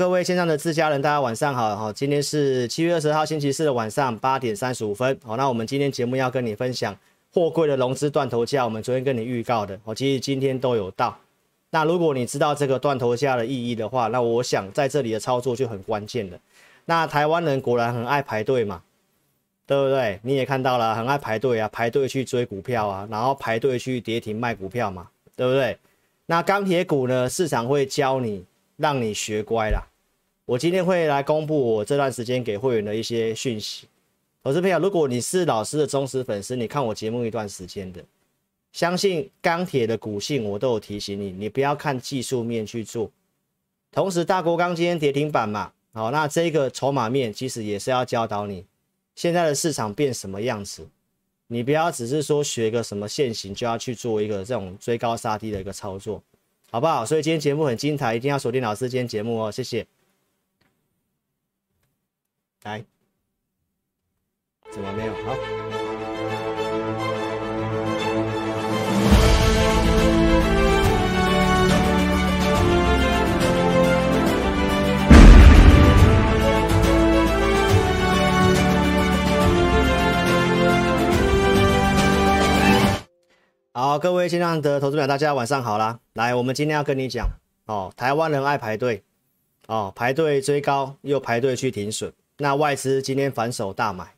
各位线上的自家人，大家晚上好。哈，今天是七月二十号星期四的晚上八点三十五分。好，那我们今天节目要跟你分享货柜的融资断头价，我们昨天跟你预告的，我其实今天都有到。那如果你知道这个断头价的意义的话，那我想在这里的操作就很关键了。那台湾人果然很爱排队嘛，对不对？你也看到了，很爱排队啊，排队去追股票啊，然后排队去跌停卖股票嘛，对不对？那钢铁股呢，市场会教你，让你学乖啦。我今天会来公布我这段时间给会员的一些讯息。投资朋友，如果你是老师的忠实粉丝，你看我节目一段时间的，相信钢铁的股性我都有提醒你，你不要看技术面去做。同时，大国钢今天跌停板嘛，好，那这个筹码面其实也是要教导你，现在的市场变什么样子，你不要只是说学个什么线型就要去做一个这种追高杀低的一个操作，好不好？所以今天节目很精彩，一定要锁定老师今天节目哦，谢谢。来，怎么没有？好，好，各位线上的投资者，大家晚上好啦。来，我们今天要跟你讲哦，台湾人爱排队哦，排队追高，又排队去停损。那外资今天反手大买，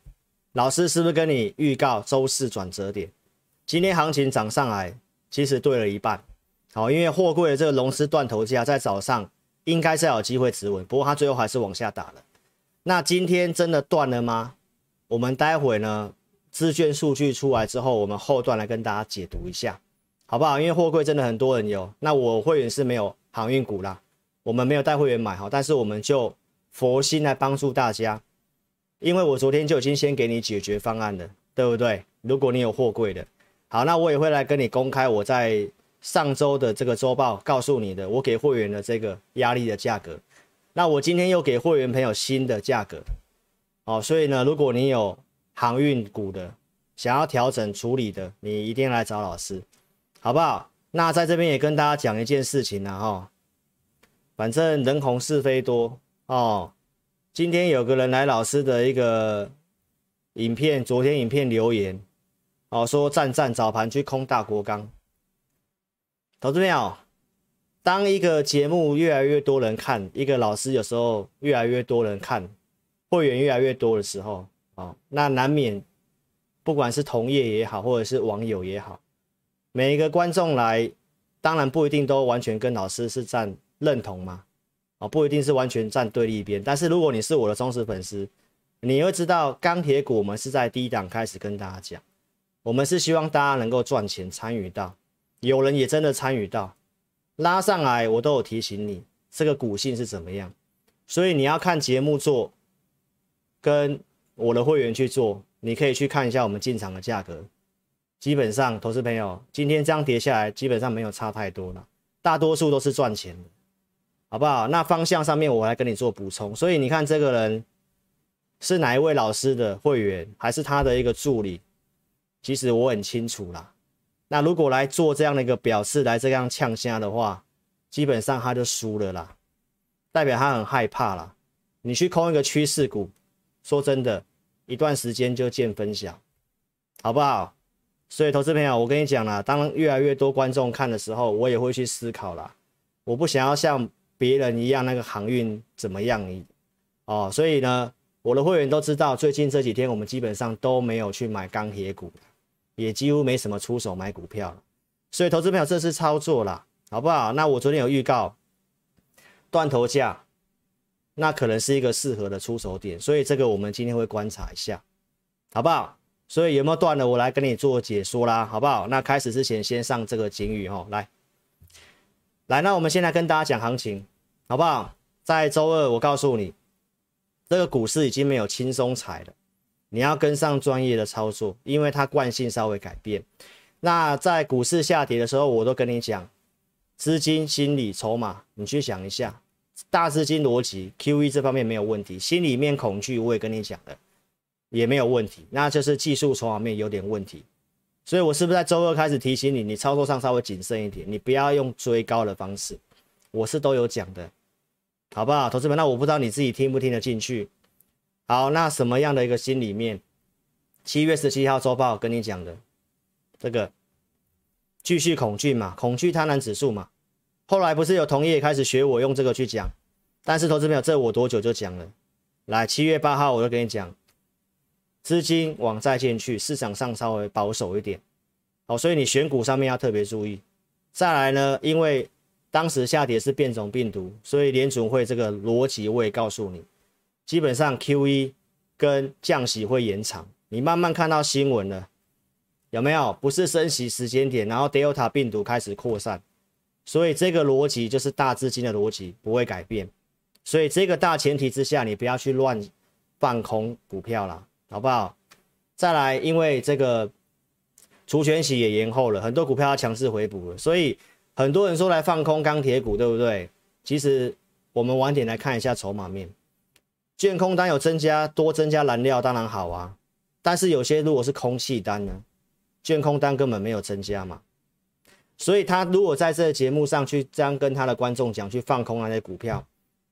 老师是不是跟你预告周四转折点？今天行情涨上来，其实对了一半。好，因为货柜的这个融资断头价在早上应该是有机会止稳，不过它最后还是往下打了。那今天真的断了吗？我们待会呢，资券数据出来之后，我们后段来跟大家解读一下，好不好？因为货柜真的很多人有，那我会员是没有航运股啦，我们没有带会员买哈，但是我们就。佛心来帮助大家，因为我昨天就已经先给你解决方案了，对不对？如果你有货柜的，好，那我也会来跟你公开我在上周的这个周报告诉你的，我给会员的这个压力的价格。那我今天又给会员朋友新的价格，哦，所以呢，如果你有航运股的想要调整处理的，你一定来找老师，好不好？那在这边也跟大家讲一件事情呢，哈，反正人红是非多。哦，今天有个人来老师的一个影片，昨天影片留言，哦，说赞赞早盘去空大国钢，投资朋友，当一个节目越来越多人看，一个老师有时候越来越多人看，会员越来越多的时候，哦，那难免不管是同业也好，或者是网友也好，每一个观众来，当然不一定都完全跟老师是站认同嘛。不一定是完全站对立边，但是如果你是我的忠实粉丝，你会知道钢铁股我们是在低档开始跟大家讲，我们是希望大家能够赚钱参与到，有人也真的参与到，拉上来我都有提醒你这个股性是怎么样，所以你要看节目做，跟我的会员去做，你可以去看一下我们进场的价格，基本上投资朋友今天这样跌下来，基本上没有差太多了，大多数都是赚钱的。好不好？那方向上面我来跟你做补充。所以你看，这个人是哪一位老师的会员，还是他的一个助理？其实我很清楚啦。那如果来做这样的一个表示，来这样呛虾的话，基本上他就输了啦，代表他很害怕啦。你去空一个趋势股，说真的，一段时间就见分晓，好不好？所以投资朋友，我跟你讲啦，当越来越多观众看的时候，我也会去思考啦。我不想要像。别人一样，那个航运怎么样？哦，所以呢，我的会员都知道，最近这几天我们基本上都没有去买钢铁股，也几乎没什么出手买股票。所以，投资朋友，这次操作啦，好不好？那我昨天有预告断头价，那可能是一个适合的出手点，所以这个我们今天会观察一下，好不好？所以有没有断的，我来跟你做解说啦，好不好？那开始之前先上这个警语哦，来，来，那我们先来跟大家讲行情。好不好？在周二，我告诉你，这个股市已经没有轻松踩了，你要跟上专业的操作，因为它惯性稍微改变。那在股市下跌的时候，我都跟你讲，资金、心理、筹码，你去想一下，大资金逻辑、QE 这方面没有问题，心里面恐惧我也跟你讲了，也没有问题，那就是技术筹码面有点问题。所以我是不是在周二开始提醒你，你操作上稍微谨慎一点，你不要用追高的方式。我是都有讲的，好不好？投资们，那我不知道你自己听不听得进去。好，那什么样的一个心里面？七月十七号周报跟你讲的这个继续恐惧嘛，恐惧贪婪指数嘛。后来不是有同业开始学我用这个去讲，但是投资朋友，这我多久就讲了？来，七月八号我就跟你讲，资金往债券去，市场上稍微保守一点。好，所以你选股上面要特别注意。再来呢，因为当时下跌是变种病毒，所以联准会这个逻辑我也告诉你，基本上 QE 跟降息会延长。你慢慢看到新闻了，有没有？不是升息时间点，然后 Delta 病毒开始扩散，所以这个逻辑就是大资金的逻辑不会改变。所以这个大前提之下，你不要去乱放空股票啦，好不好？再来，因为这个。除权息也延后了，很多股票要强势回补了，所以很多人说来放空钢铁股，对不对？其实我们晚点来看一下筹码面，券空单有增加，多增加燃料当然好啊，但是有些如果是空气单呢，券空单根本没有增加嘛，所以他如果在这个节目上去这样跟他的观众讲，去放空那些股票，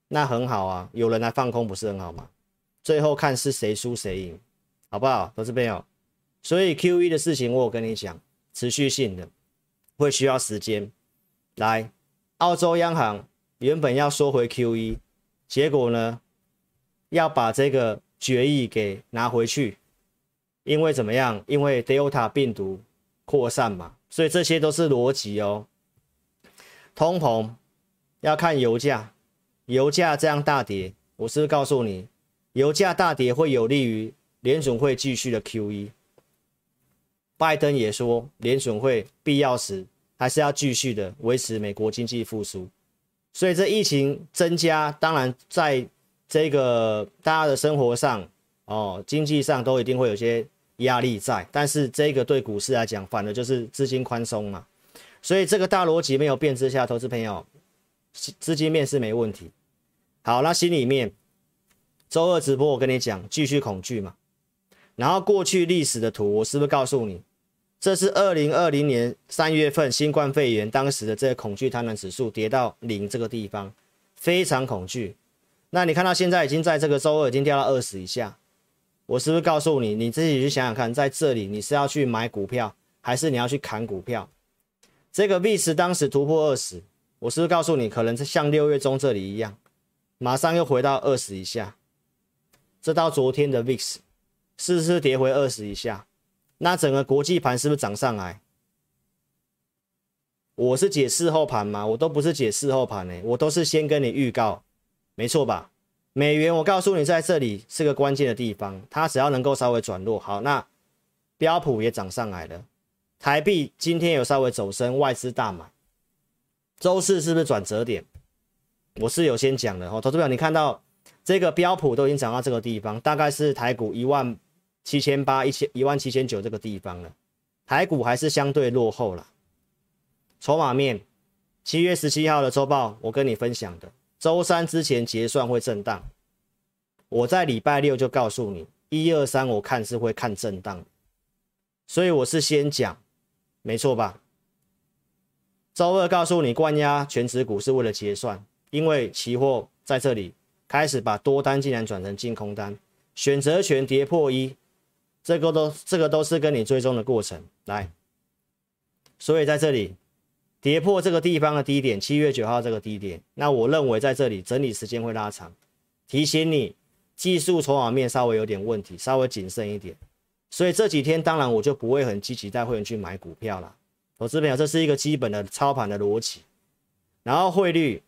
那很好啊，有人来放空不是很好吗？最后看是谁输谁赢，好不好？投资朋友。所以 QE 的事情，我跟你讲，持续性的会需要时间。来，澳洲央行原本要收回 QE，结果呢，要把这个决议给拿回去，因为怎么样？因为 Delta 病毒扩散嘛，所以这些都是逻辑哦。通膨要看油价，油价这样大跌，我是不是告诉你，油价大跌会有利于联准会继续的 QE。拜登也说，联准会必要时还是要继续的维持美国经济复苏，所以这疫情增加，当然在这个大家的生活上哦，经济上都一定会有些压力在，但是这个对股市来讲，反而就是资金宽松嘛，所以这个大逻辑没有变之下，投资朋友资金面是没问题。好，那心里面周二直播我跟你讲，继续恐惧嘛，然后过去历史的图，我是不是告诉你？这是二零二零年三月份新冠肺炎当时的这个恐惧贪婪指数跌到零这个地方，非常恐惧。那你看到现在已经在这个周二已经掉到二十以下，我是不是告诉你，你自己去想想看，在这里你是要去买股票，还是你要去砍股票？这个 VIX 当时突破二十，我是不是告诉你，可能是像六月中这里一样，马上又回到二十以下。这到昨天的 VIX 是不是跌回二十以下？那整个国际盘是不是涨上来？我是解事后盘吗？我都不是解事后盘呢，我都是先跟你预告，没错吧？美元我告诉你在这里是个关键的地方，它只要能够稍微转弱，好，那标普也涨上来了，台币今天有稍微走升，外资大买，周四是不是转折点？我是有先讲的哦，投资表你看到这个标普都已经涨到这个地方，大概是台股一万。七千八一千一万七千九这个地方了，台股还是相对落后了。筹码面，七月十七号的周报我跟你分享的，周三之前结算会震荡。我在礼拜六就告诉你，一二三我看是会看震荡，所以我是先讲，没错吧？周二告诉你，关押全值股是为了结算，因为期货在这里开始把多单竟然转成净空单，选择权跌破一。这个都这个都是跟你追踪的过程来，所以在这里跌破这个地方的低点，七月九号这个低点，那我认为在这里整理时间会拉长，提醒你技术筹码面稍微有点问题，稍微谨慎一点。所以这几天当然我就不会很积极带会员去买股票了。投资朋友，这是一个基本的操盘的逻辑。然后汇率，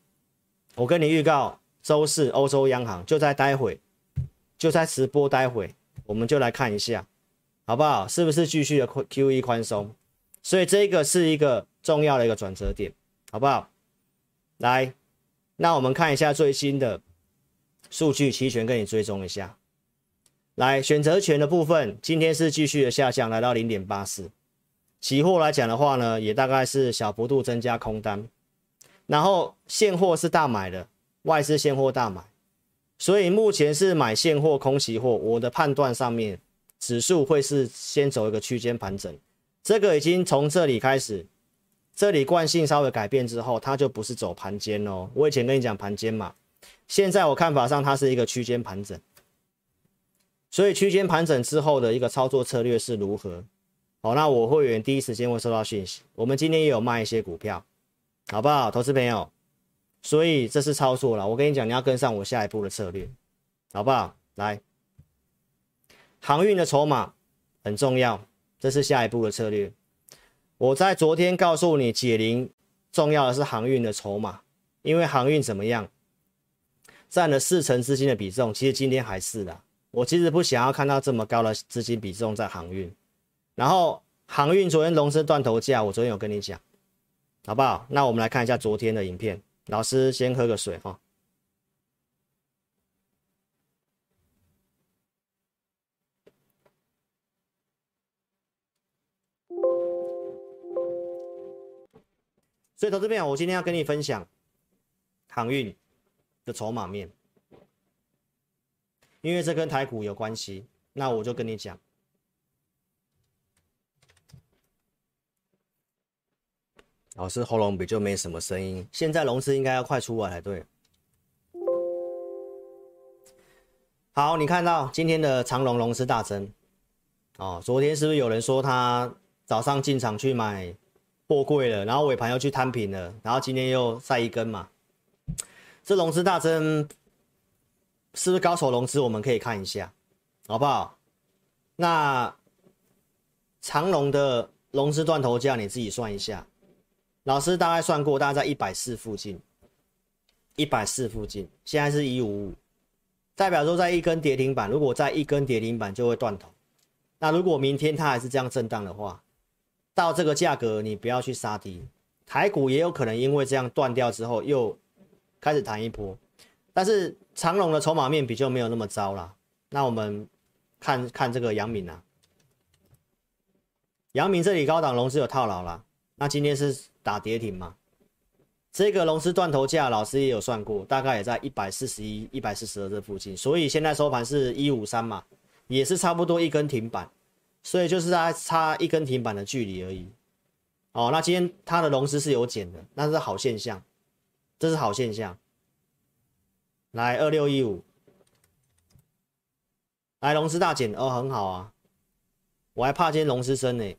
我跟你预告，周四欧洲央行就在待会，就在直播待会。我们就来看一下，好不好？是不是继续的 QE 宽松？所以这个是一个重要的一个转折点，好不好？来，那我们看一下最新的数据，期权跟你追踪一下。来，选择权的部分今天是继续的下降，来到零点八四。期货来讲的话呢，也大概是小幅度增加空单，然后现货是大买的，外资现货大买。所以目前是买现货空期货，我的判断上面，指数会是先走一个区间盘整，这个已经从这里开始，这里惯性稍微改变之后，它就不是走盘间哦。我以前跟你讲盘间嘛，现在我看法上它是一个区间盘整，所以区间盘整之后的一个操作策略是如何？好，那我会员第一时间会收到讯息。我们今天也有卖一些股票，好不好，投资朋友？所以这是操作了。我跟你讲，你要跟上我下一步的策略，好不好？来，航运的筹码很重要，这是下一步的策略。我在昨天告诉你，解铃重要的是航运的筹码，因为航运怎么样，占了四成资金的比重，其实今天还是的。我其实不想要看到这么高的资金比重在航运。然后航运昨天融资断头价，我昨天有跟你讲，好不好？那我们来看一下昨天的影片。老师先喝个水哈。所以，投资朋友，我今天要跟你分享航运的筹码面，因为这跟台股有关系，那我就跟你讲。老师喉咙比较没什么声音，现在龙狮应该要快出来才对。好，你看到今天的长龙龙狮大增哦。昨天是不是有人说他早上进场去买货柜了，然后尾盘又去摊平了，然后今天又晒一根嘛？这融资大增是不是高手龙资？我们可以看一下，好不好？那长龙的融资断头价你自己算一下。老师大概算过，大概在一百四附近，一百四附近，现在是一五五，代表说在一根跌停板，如果在一根跌停板就会断头。那如果明天它还是这样震荡的话，到这个价格你不要去杀低，台股也有可能因为这样断掉之后又开始弹一波。但是长荣的筹码面比较没有那么糟啦。那我们看看这个阳明啊，阳明这里高档融资有套牢啦，那今天是。打跌停嘛？这个融资断头价，老师也有算过，大概也在一百四十一、一百四十二这附近，所以现在收盘是一五三嘛，也是差不多一根停板，所以就是在差一根停板的距离而已。哦，那今天它的融资是有减的，那是好现象，这是好现象。来二六一五，来融资大减哦，很好啊，我还怕今天融资升呢。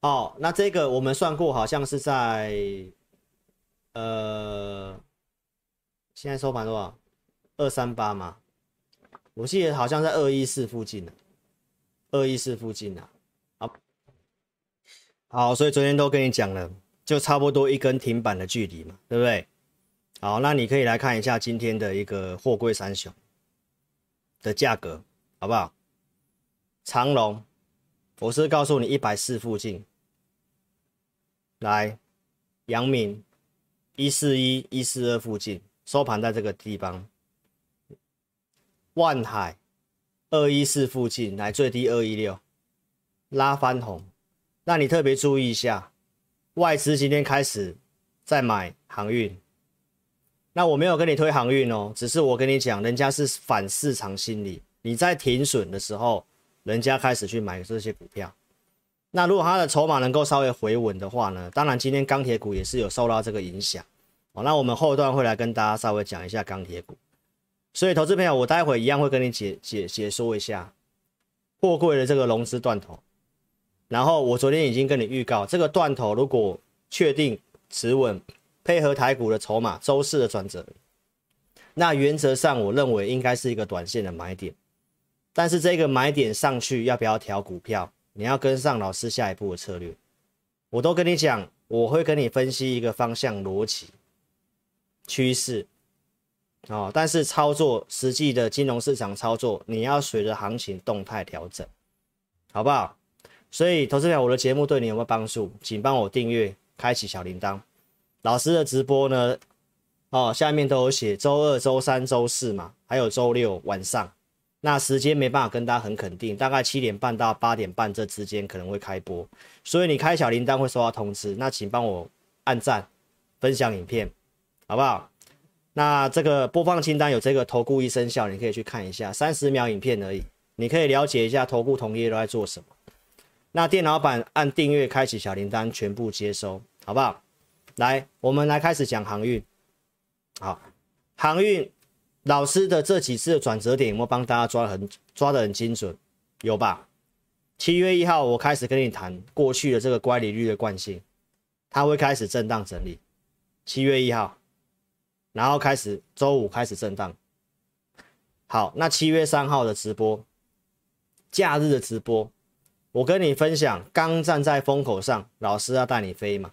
哦，那这个我们算过，好像是在，呃，现在收盘多少？二三八嘛，我记得好像在二一四附近呢，二一四附近啊。好，好，所以昨天都跟你讲了，就差不多一根停板的距离嘛，对不对？好，那你可以来看一下今天的一个货柜三雄的价格，好不好？长荣，我是告诉你一百四附近。来，阳明一四一一四二附近收盘在这个地方，万海二一四附近来最低二一六，拉翻红，那你特别注意一下，外资今天开始在买航运，那我没有跟你推航运哦，只是我跟你讲，人家是反市场心理，你在停损的时候，人家开始去买这些股票。那如果它的筹码能够稍微回稳的话呢？当然，今天钢铁股也是有受到这个影响哦。那我们后段会来跟大家稍微讲一下钢铁股。所以，投资朋友，我待会一样会跟你解解解说一下货柜的这个融资断头。然后，我昨天已经跟你预告，这个断头如果确定持稳，配合台股的筹码周四的转折，那原则上我认为应该是一个短线的买点。但是这个买点上去要不要调股票？你要跟上老师下一步的策略，我都跟你讲，我会跟你分析一个方向、逻辑、趋势，哦，但是操作实际的金融市场操作，你要随着行情动态调整，好不好？所以，投资者，我的节目对你有没有帮助？请帮我订阅，开启小铃铛。老师的直播呢，哦，下面都有写，周二、周三、周四嘛，还有周六晚上。那时间没办法跟大家很肯定，大概七点半到八点半这之间可能会开播，所以你开小铃铛会收到通知。那请帮我按赞、分享影片，好不好？那这个播放清单有这个投顾一生效，你可以去看一下，三十秒影片而已，你可以了解一下投顾同业都在做什么。那电脑版按订阅，开启小铃铛，全部接收，好不好？来，我们来开始讲航运。好，航运老师的这几次的转折点有没有帮大家抓得很抓得很精准？有吧？七月一号我开始跟你谈过去的这个乖离率的惯性，它会开始震荡整理。七月一号，然后开始周五开始震荡。好，那七月三号的直播，假日的直播，我跟你分享，刚站在风口上，老师要带你飞嘛。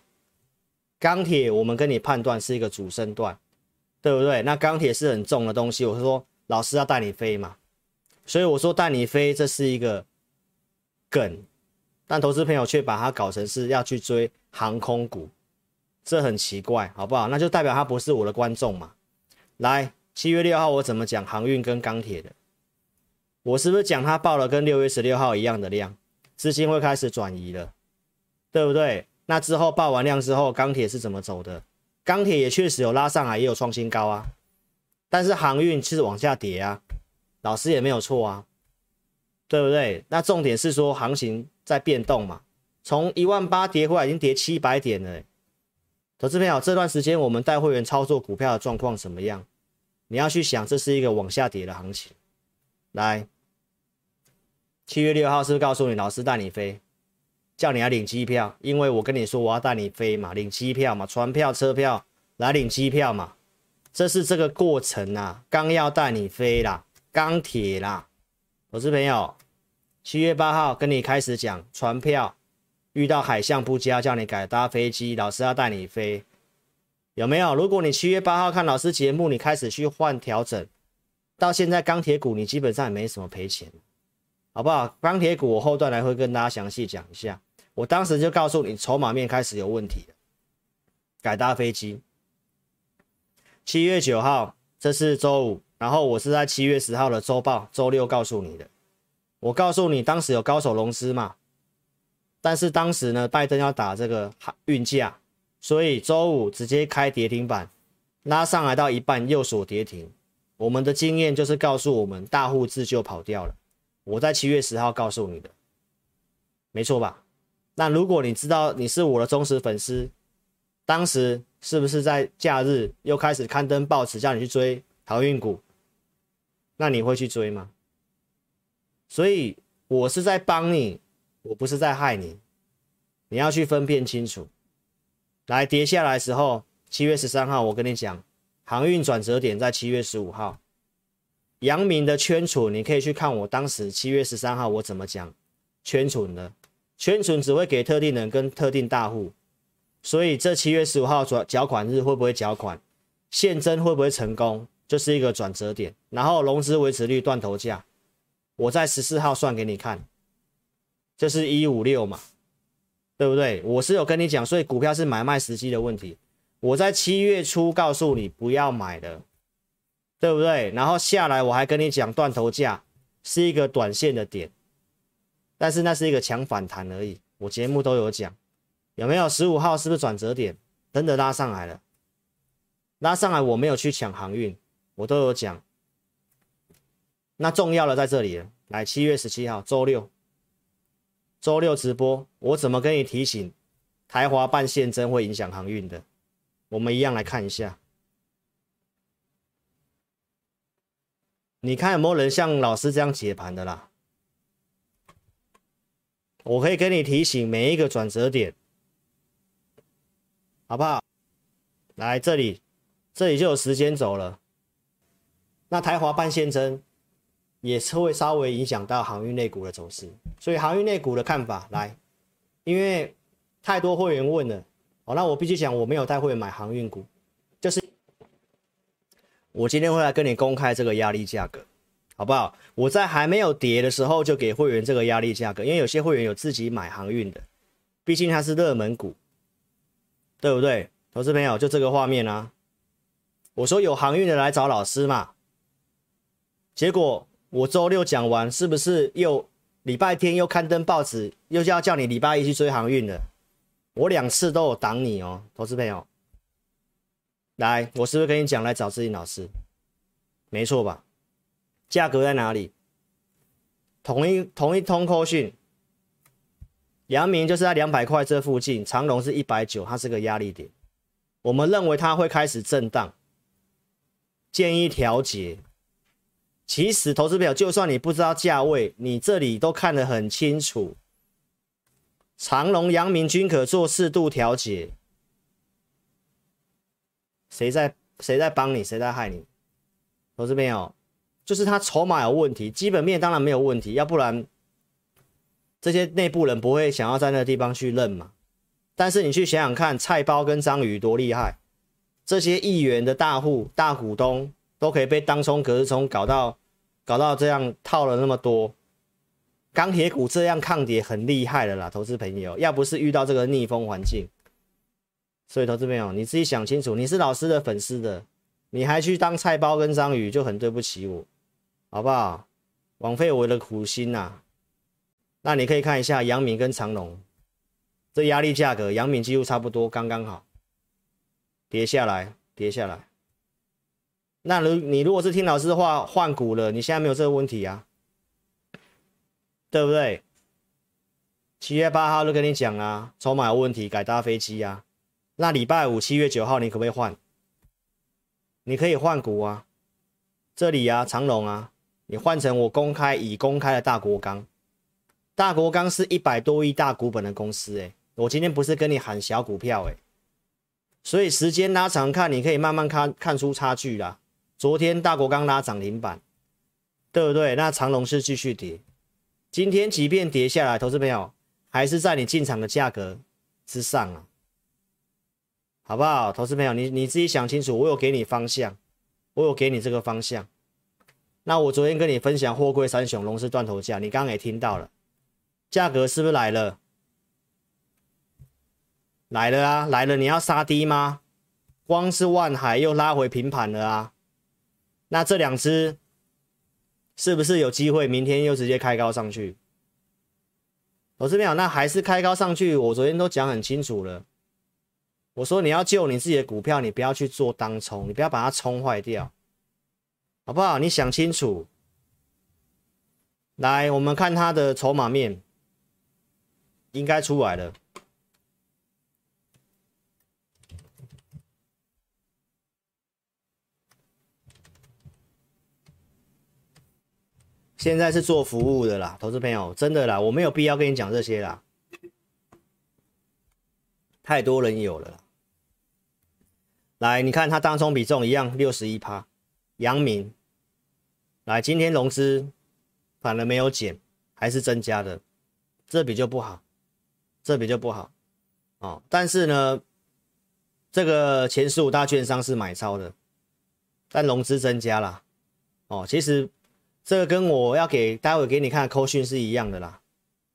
钢铁，我们跟你判断是一个主升段，对不对？那钢铁是很重的东西，我说老师要带你飞嘛，所以我说带你飞，这是一个梗，但投资朋友却把它搞成是要去追航空股，这很奇怪，好不好？那就代表他不是我的观众嘛。来。七月六号我怎么讲航运跟钢铁的？我是不是讲它报了跟六月十六号一样的量，资金会开始转移了，对不对？那之后报完量之后，钢铁是怎么走的？钢铁也确实有拉上来，也有创新高啊。但是航运是往下跌啊，老师也没有错啊，对不对？那重点是说行情在变动嘛，从一万八跌回来已经跌七百点了。投资朋友，这段时间我们带会员操作股票的状况怎么样？你要去想，这是一个往下跌的行情。来，七月六号是不是告诉你，老师带你飞，叫你来领机票？因为我跟你说我要带你飞嘛，领机票嘛，船票、车票来领机票嘛，这是这个过程啊。刚要带你飞啦，钢铁啦，投资朋友，七月八号跟你开始讲船票，遇到海象不佳，叫你改搭飞机，老师要带你飞。有没有？如果你七月八号看老师节目，你开始去换调整，到现在钢铁股你基本上也没什么赔钱，好不好？钢铁股我后段来会跟大家详细讲一下。我当时就告诉你，筹码面开始有问题了，改搭飞机。七月九号，这是周五，然后我是在七月十号的周报周六告诉你的。我告诉你，当时有高手融资嘛，但是当时呢，拜登要打这个运价。所以周五直接开跌停板，拉上来到一半又锁跌停。我们的经验就是告诉我们，大户自救跑掉了。我在七月十号告诉你的，没错吧？那如果你知道你是我的忠实粉丝，当时是不是在假日又开始刊登报纸叫你去追航运股？那你会去追吗？所以我是在帮你，我不是在害你，你要去分辨清楚。来跌下来时候，七月十三号，我跟你讲，航运转折点在七月十五号。阳明的圈储，你可以去看我当时七月十三号我怎么讲圈储的。圈存只会给特定人跟特定大户，所以这七月十五号转缴款日会不会缴款，现增会不会成功，就是一个转折点。然后融资维持率断头价，我在十四号算给你看，这是一五六嘛。对不对？我是有跟你讲，所以股票是买卖时机的问题。我在七月初告诉你不要买的，对不对？然后下来我还跟你讲断头价是一个短线的点，但是那是一个强反弹而已。我节目都有讲，有没有？十五号是不是转折点？真的拉上来了，拉上来我没有去抢航运，我都有讲。那重要的在这里了，来七月十七号周六。周六直播，我怎么跟你提醒？台华办现真会影响航运的，我们一样来看一下。你看有没有人像老师这样解盘的啦？我可以跟你提醒每一个转折点，好不好？来这里，这里就有时间走了。那台华半线增。也是会稍微影响到航运类股的走势，所以航运类股的看法来，因为太多会员问了，哦，那我必须讲我没有带会买航运股，就是我今天会来跟你公开这个压力价格，好不好？我在还没有跌的时候就给会员这个压力价格，因为有些会员有自己买航运的，毕竟它是热门股，对不对？投资朋友就这个画面啊，我说有航运的来找老师嘛，结果。我周六讲完，是不是又礼拜天又刊登报纸，又要叫你礼拜一去追航运了？我两次都有挡你哦，投资朋友。来，我是不是跟你讲来找志霖老师？没错吧？价格在哪里？同一同一通扣讯，阳明就是在两百块这附近，长隆是一百九，它是个压力点。我们认为它会开始震荡，建议调节。其实投资表，就算你不知道价位，你这里都看得很清楚。长隆、阳明均可做适度调节。谁在谁在帮你？谁在害你？投资朋友，就是他筹码有问题，基本面当然没有问题，要不然这些内部人不会想要在那个地方去认嘛。但是你去想想看，菜包跟章鱼多厉害，这些亿元的大户、大股东。都可以被当冲、隔日冲搞到搞到这样套了那么多，钢铁股这样抗跌很厉害的啦，投资朋友，要不是遇到这个逆风环境，所以投资朋友你自己想清楚，你是老师的粉丝的，你还去当菜包跟章鱼，就很对不起我，好不好？枉费我的苦心呐、那你可以看一下阳明跟长荣，这压力价格，阳明几乎差不多，刚刚好，跌下来，跌下来。那如你如果是听老师的话换股了，你现在没有这个问题啊，对不对？七月八号就跟你讲啊，筹码有问题，改搭飞机啊。那礼拜五七月九号你可不可以换？你可以换股啊，这里啊长荣啊，你换成我公开已公开的大国钢，大国钢是一百多亿大股本的公司诶，我今天不是跟你喊小股票诶，所以时间拉长看，你可以慢慢看看出差距啦。昨天大国钢拉涨停板，对不对？那长荣是继续跌，今天即便跌下来，投资朋友还是在你进场的价格之上啊，好不好？投资朋友，你你自己想清楚，我有给你方向，我有给你这个方向。那我昨天跟你分享货柜三雄龙是断头价，你刚刚也听到了，价格是不是来了？来了啊，来了！你要杀低吗？光是万海又拉回平盘了啊。那这两只是不是有机会明天又直接开高上去？我这边讲，那还是开高上去。我昨天都讲很清楚了，我说你要救你自己的股票，你不要去做当冲，你不要把它冲坏掉，好不好？你想清楚。来，我们看它的筹码面，应该出来了。现在是做服务的啦，投资朋友，真的啦，我没有必要跟你讲这些啦，太多人有了啦。来，你看它当冲比重一样，六十一趴，阳明。来，今天融资反而没有减，还是增加的，这笔就不好，这笔就不好哦。但是呢，这个前十五大券商是买超的，但融资增加了哦，其实。这个跟我要给待会给你看的扣讯是一样的啦。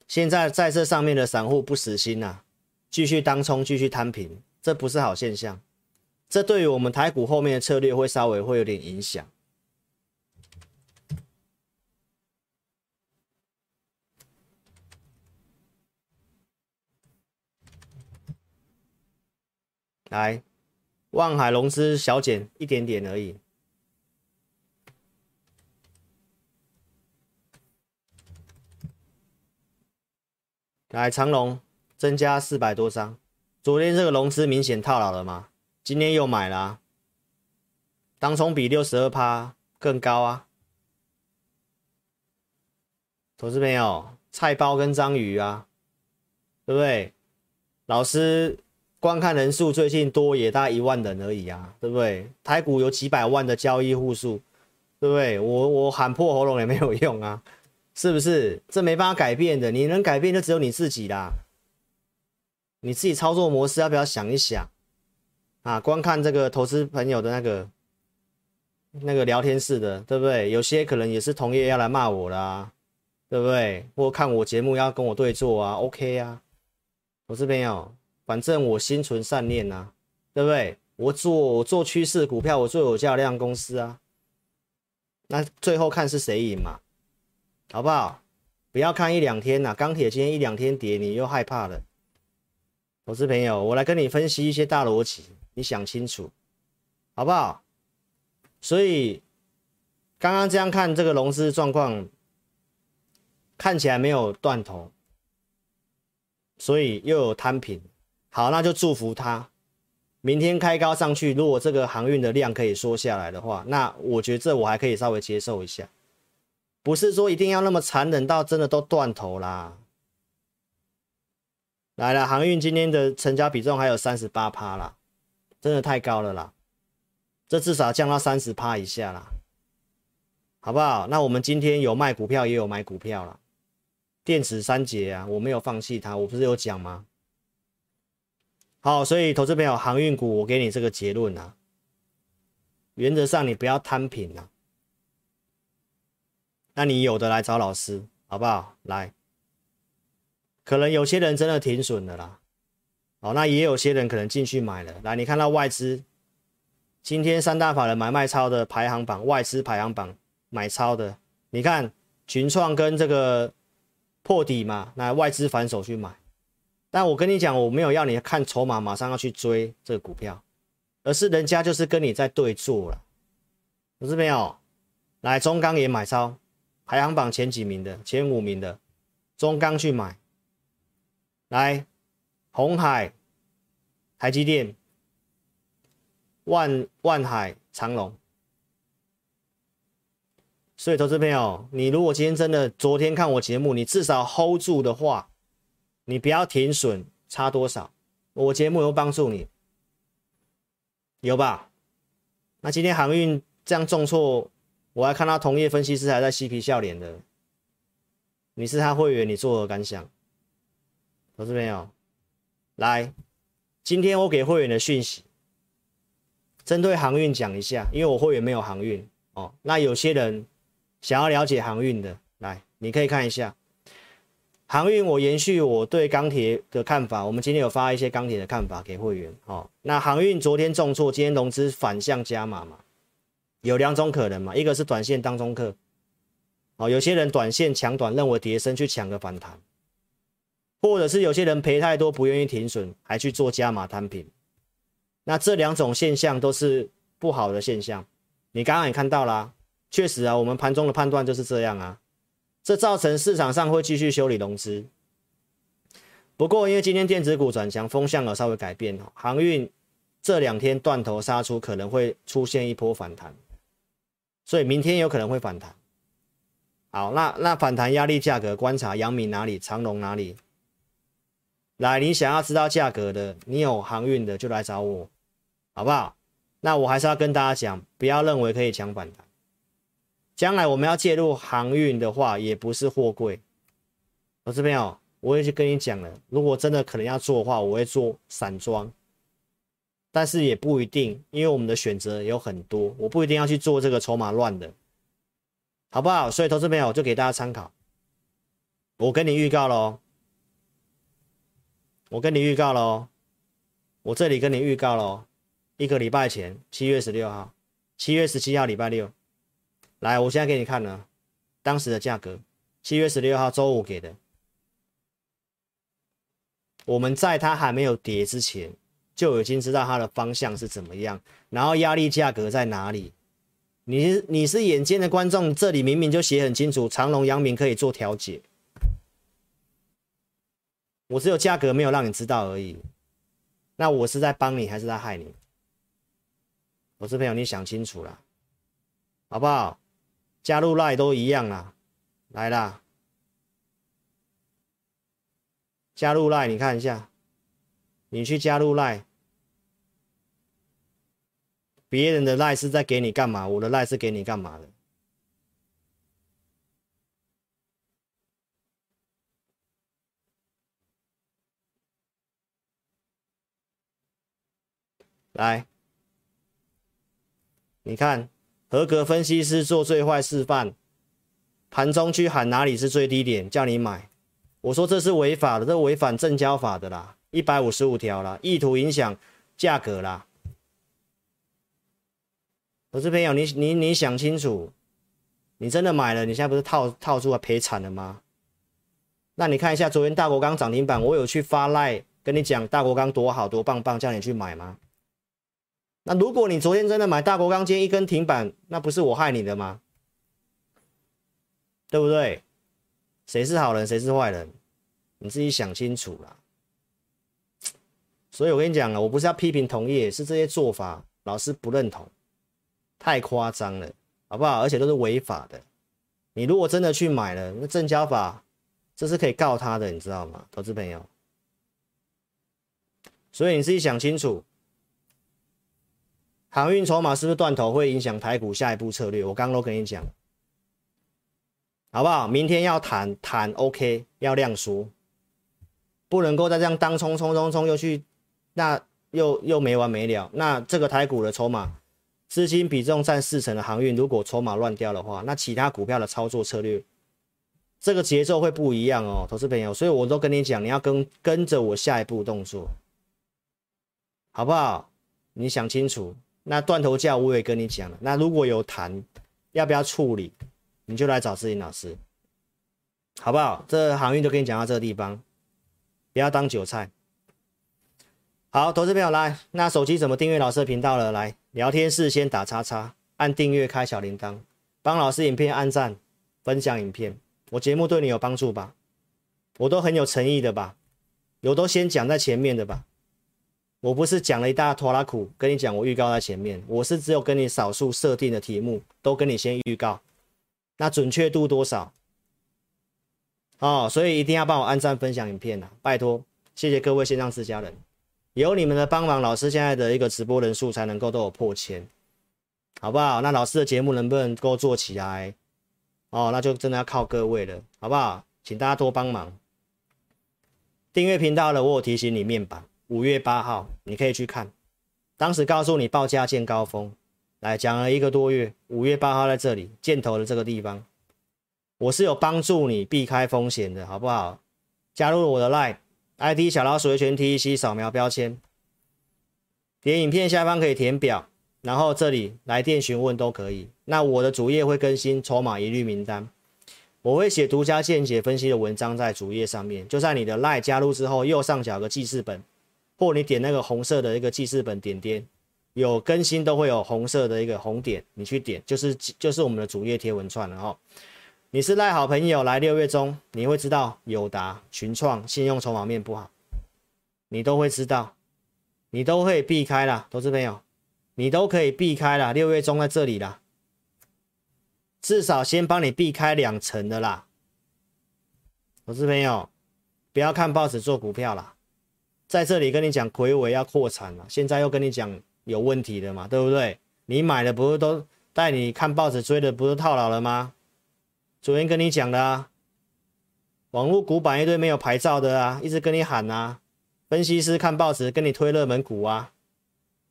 现在在这上面的散户不死心呐、继续当冲，继续摊平，这不是好现象。这对于我们台股后面的策略会稍微会有点影响。来，万海融资小减一点点而已。来，长龙增加四百多张，昨天这个融资明显套牢了嘛？今天又买了啊，当冲比六十二趴更高啊！投资朋友，菜包跟章鱼啊，对不对？老师观看人数最近多也大一万人而已啊，对不对？台股有几百万的交易户数，对不对？我我喊破喉咙也没有用啊。是不是？这没办法改变的，你能改变就只有你自己啦。你自己操作模式要不要想一想啊？观看这个投资朋友的那个那个聊天室的，对不对？有些可能也是同业要来骂我啦，对不对？或看我节目要跟我对做啊，OK 啊。投资朋友，反正我心存善念呐，对不对？我做我做趋势股票，我做有价量公司啊。那最后看是谁赢嘛？好不好？不要看一两天呐，钢铁今天一两天跌，你又害怕了。投资朋友，我来跟你分析一些大逻辑，你想清楚，好不好？所以刚刚这样看这个融资状况，看起来没有断头，所以又有摊平。好，那就祝福他，明天开高上去，如果这个航运的量可以缩下来的话，那我觉得这我还可以稍微接受一下，不是说一定要那么残忍到真的都断头啦。来了，航运今天的成交比重还有三十八趴啦，真的太高了啦，这至少降到三十趴以下啦，好不好？那我们今天有卖股票，也有买股票啦。电子三节啊，我没有放弃它，我不是有讲吗？好，所以投资朋友，航运股，我给你这个结论啊。原则上，你不要贪平啊。那你有的来找老师，好不好？来，可能有些人真的停损了啦。好，那也有些人可能进去买了。来，你看到外资今天三大法人买卖超的排行榜，外资排行榜买超的，你看群创跟这个破底嘛，那外资反手去买。但我跟你讲，我没有要你看筹码，马上要去追这个股票，而是人家就是跟你在对坐了，不是没有？来，中钢也买超，排行榜前几名的，前五名的，中钢去买。来，红海、台积电、万万海、长隆。所以，投资朋友，你如果今天真的昨天看我节目，你至少 hold 住的话。你不要停损，差多少？我节目有帮助你，有吧？那今天航运这样重挫，我还看到同业分析师还在嬉皮笑脸的。你是他会员，你作何感想？投资朋友，来，今天我给会员的讯息，针对航运讲一下，因为我会员没有航运哦。那有些人想要了解航运的，来，你可以看一下。航运，我延续我对钢铁的看法。我们今天有发一些钢铁的看法给会员。哦，那航运昨天重挫，今天融资反向加码嘛？有两种可能嘛，一个是短线当中客，哦，有些人短线抢短，认为跌深去抢个反弹，或者是有些人赔太多不愿意停损，还去做加码摊平。那这两种现象都是不好的现象。你刚刚也看到啦，确实啊，我们盘中的判断就是这样啊。这造成市场上会继续修理融资，不过因为今天电子股转强，风向有稍微改变，航运这两天断头杀出，可能会出现一波反弹，所以明天有可能会反弹。好，那那反弹压力价格观察，阳明哪里，长隆哪里？来，你想要知道价格的，你有航运的就来找我，好不好？那我还是要跟大家讲，不要认为可以抢反弹。将来我们要介入航运的话，也不是货柜。我这边哦，我也去跟你讲了，如果真的可能要做的话，我会做散装，但是也不一定，因为我们的选择有很多，我不一定要去做这个筹码乱的，好不好？所以投资朋友就给大家参考。我跟你预告喽，我跟你预告喽，我这里跟你预告喽，一个礼拜前，七月十六号，七月十七号礼拜六。来，我现在给你看呢当时的价格，七月十六号周五给的。我们在它还没有跌之前，就已经知道它的方向是怎么样，然后压力价格在哪里。你你是眼尖的观众，这里明明就写很清楚，长隆、阳明可以做调节。我只有价格没有让你知道而已。那我是在帮你还是在害你？我这朋友，你想清楚了，好不好？加入赖都一样啦，来啦！加入赖，你看一下，你去加入赖，别人的赖是在给你干嘛？我的赖是给你干嘛的？来，你看。合格分析师做最坏示范，盘中去喊哪里是最低点，叫你买。我说这是违法的，这违反证交法的啦，一百五十五条啦，意图影响价格啦。我这朋友，你你你想清楚，你真的买了，你现在不是套套住了赔惨了吗？那你看一下昨天大国钢涨停板，我有去发赖跟你讲大国钢多好多棒棒，叫你去买吗？那如果你昨天真的买大国钢，今天一根停板，那不是我害你的吗？对不对？谁是好人，谁是坏人？你自己想清楚啦。所以我跟你讲了，我不是要批评同业，是这些做法老师不认同，太夸张了，好不好？而且都是违法的。你如果真的去买了，那证交法这是可以告他的，你知道吗，投资朋友？所以你自己想清楚，航运筹码是不是断头会影响台股下一步策略？我刚刚都跟你讲，好不好？明天要谈谈 OK，要量缩，不能够再这样当冲冲冲冲又去，那又又没完没了。那这个台股的筹码。资金比重占四成的航运，如果筹码乱掉的话，那其他股票的操作策略，这个节奏会不一样哦，投资朋友。所以我都跟你讲，你要跟跟着我下一步动作，好不好？你想清楚。那断头价我也跟你讲了，那如果有谈，要不要处理，你就来找志霖老师，好不好？这航运就跟你讲到这个地方，不要当韭菜。好，投资朋友来，那手机怎么订阅老师的频道了？来。聊天室先打叉叉，按订阅开小铃铛，帮老师影片按赞，分享影片。我节目对你有帮助吧？我都很有诚意的吧？有都先讲在前面的吧？我不是讲了一大拖拉苦，跟你讲我预告在前面，我是只有跟你少数设定的题目都跟你先预告，那准确度多少？哦，所以一定要帮我按赞分享影片呐，拜托，谢谢各位线上自家人。有你们的帮忙，老师现在的一个直播人数才能够都有破千，好不好？那老师的节目能不能够做起来？哦，那就真的要靠各位了，好不好？请大家多帮忙。订阅频道了，我有提醒你面板，五月八号你可以去看，当时告诉你报价见高峰，来讲了一个多月，五月八号在这里箭头的这个地方，我是有帮助你避开风险的，好不好？加入我的 Line。ID 小老鼠的全 TEC 扫描标签，点影片下方可以填表，然后这里来电询问都可以。那我的主页会更新筹码一律名单，我会写独家见解分析的文章在主页上面。就在你的 LINE 加入之后，右上角有个记事本，或你点那个红色的一个记事本点点，有更新都会有红色的一个红点，你去点就是就是我们的主页贴文串了哦。你是赖好朋友，来六月中你会知道友达、群创信用筹码面不好，你都会知道，你都会避开啦，投资朋友，你都可以避开啦。六月中在这里啦，至少先帮你避开两成的啦，投资朋友，不要看报纸做股票啦，在这里跟你讲魁伟要扩产了，现在又跟你讲有问题的嘛，对不对？你买的不是都带你看报纸追的，不是套牢了吗？昨天跟你讲的啊，网络股板一堆没有牌照的啊，一直跟你喊啊，分析师看报纸跟你推热门股啊，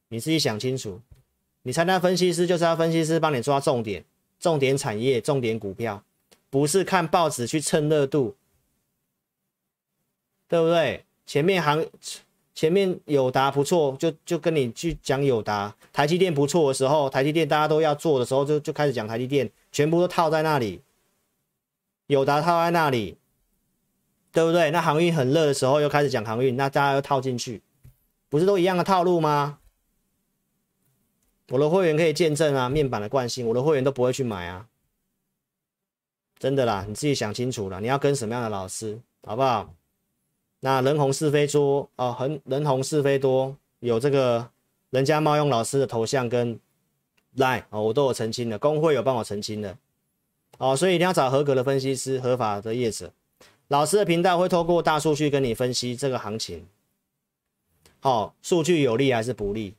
你自己想清楚，你参加分析师就是要分析师帮你抓重点，重点产业，重点股票，不是看报纸去蹭热度，对不对？前面行前面友达不错，就就跟你去讲友达，台积电不错的时候，台积电大家都要做的时候，就就开始讲台积电，全部都套在那里。友达套在那里，对不对？那航运很热的时候又开始讲航运，那大家又套进去，不是都一样的套路吗？我的会员可以见证啊，面板的惯性，我的会员都不会去买啊，真的啦，你自己想清楚了，你要跟什么样的老师，好不好？那人红是非多哦，很人红是非多，有这个人家冒用老师的头像跟 line 哦，我都有澄清的，公会有帮我澄清的。哦，所以一定要找合格的分析师，合法的业者。老师的频道会透过大数据跟你分析这个行情。好、哦，数据有利还是不利，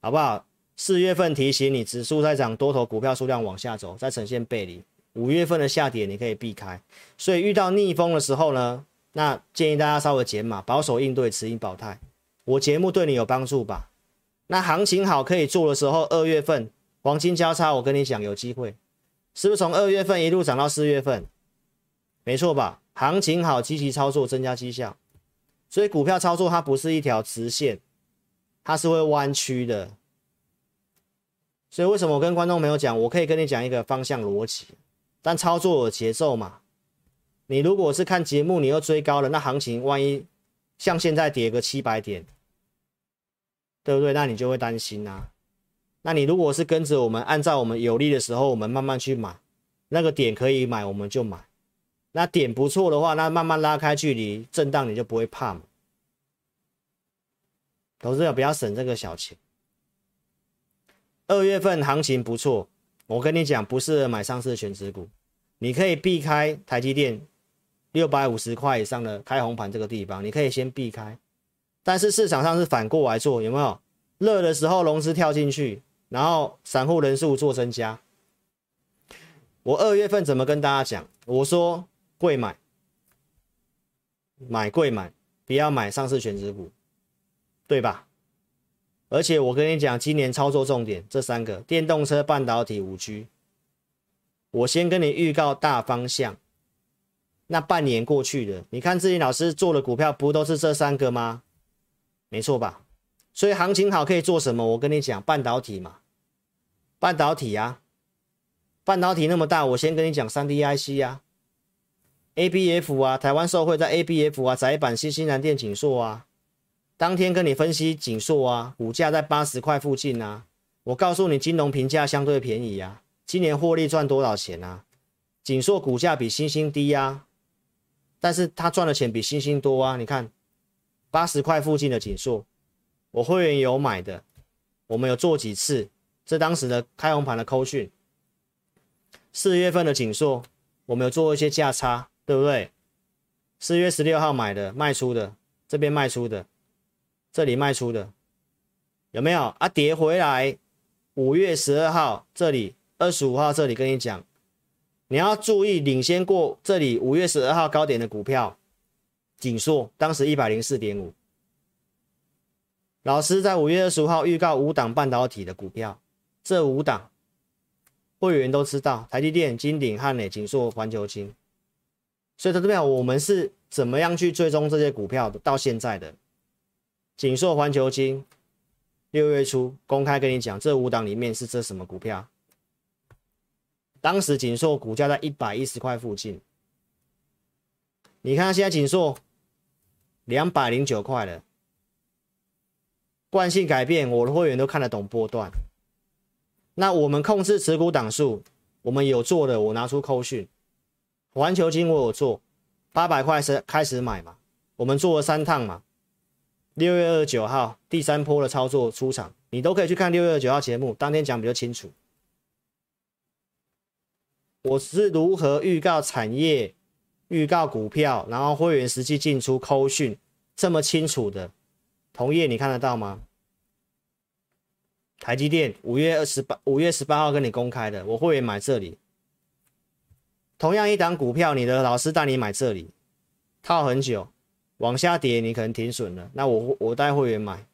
好不好？四月份提醒你，指数在涨，多头股票数量往下走，再呈现背离。五月份的下跌你可以避开。所以遇到逆风的时候呢，那建议大家稍微减码，保守应对，持盈保态。我节目对你有帮助吧？那行情好可以做的时候，二月份黄金交叉，我跟你讲有机会。是不是从二月份一路涨到四月份？没错吧？行情好，积极操作，增加绩效。所以股票操作它不是一条直线，它是会弯曲的。所以为什么我跟观众朋友讲，我可以跟你讲一个方向逻辑，但操作有节奏嘛。你如果是看节目，你又追高了，那行情万一像现在跌个七百点，对不对？那你就会担心啊。那你如果是跟着我们，按照我们有利的时候，我们慢慢去买，那个点可以买，我们就买。那点不错的话，那慢慢拉开距离，震荡你就不会怕嘛。投资者不要省这个小钱。二月份行情不错，我跟你讲，不适合买上市权值股，你可以避开台积电六百五十块以上的开红盘这个地方，你可以先避开。但是市场上是反过来做，有没有？热的时候融资跳进去，然后散户人数做增加。我二月份怎么跟大家讲？我说贵买，买贵买，不要买上市全值股，对吧？而且我跟你讲，今年操作重点这三个：电动车、半导体、五 G。我先跟你预告大方向。那半年过去了，你看志林老师做的股票不都是这三个吗？没错吧？所以行情好可以做什么？我跟你讲，半导体嘛，半导体啊，半导体那么大，我先跟你讲 3D IC 啊，ABF 啊，台湾受会在 ABF 啊，窄板、新兴南电、景硕啊，当天跟你分析景硕啊，股价在八十块附近啊，我告诉你，金融评价相对便宜啊，今年获利赚多少钱啊？景硕股价比新兴低啊，但是他赚的钱比星星多啊，你看。八十块附近的锦硕，我会员有买的，我们有做几次，这当时的开红盘的扣讯。四月份的锦硕，我们有做一些价差，对不对？四月十六号买的，卖出的，这边卖出的，这里卖出的，有没有啊？跌回来，五月十二号这里，二十五号这里跟你讲，你要注意领先过这里五月十二号高点的股票。景硕当时一百零四点五，老师在五月二十五号预告五档半导体的股票，这五档会员都知道，台积电、金鼎、汉磊、景硕、环球晶。所以这边我们是怎么样去追踪这些股票的？到现在的景硕、环球晶，六月初公开跟你讲，这五档里面是这什么股票？当时景硕股价在一百一十块附近，你看现在景硕。两百零九块了，惯性改变，我的会员都看得懂波段。那我们控制持股档数，我们有做的，我拿出扣讯。环球金我有做，八百块是开始买嘛，我们做了三趟嘛。六月二十九号第三波的操作出场，你都可以去看六月二十九号节目，当天讲比较清楚。我是如何预告产业？预告股票，然后会员实际进出扣讯这么清楚的，同业你看得到吗？台积电五月二十八五月十八号跟你公开的，我会员买这里。同样一档股票，你的老师带你买这里，套很久，往下跌你可能停损了，那我我带会员买，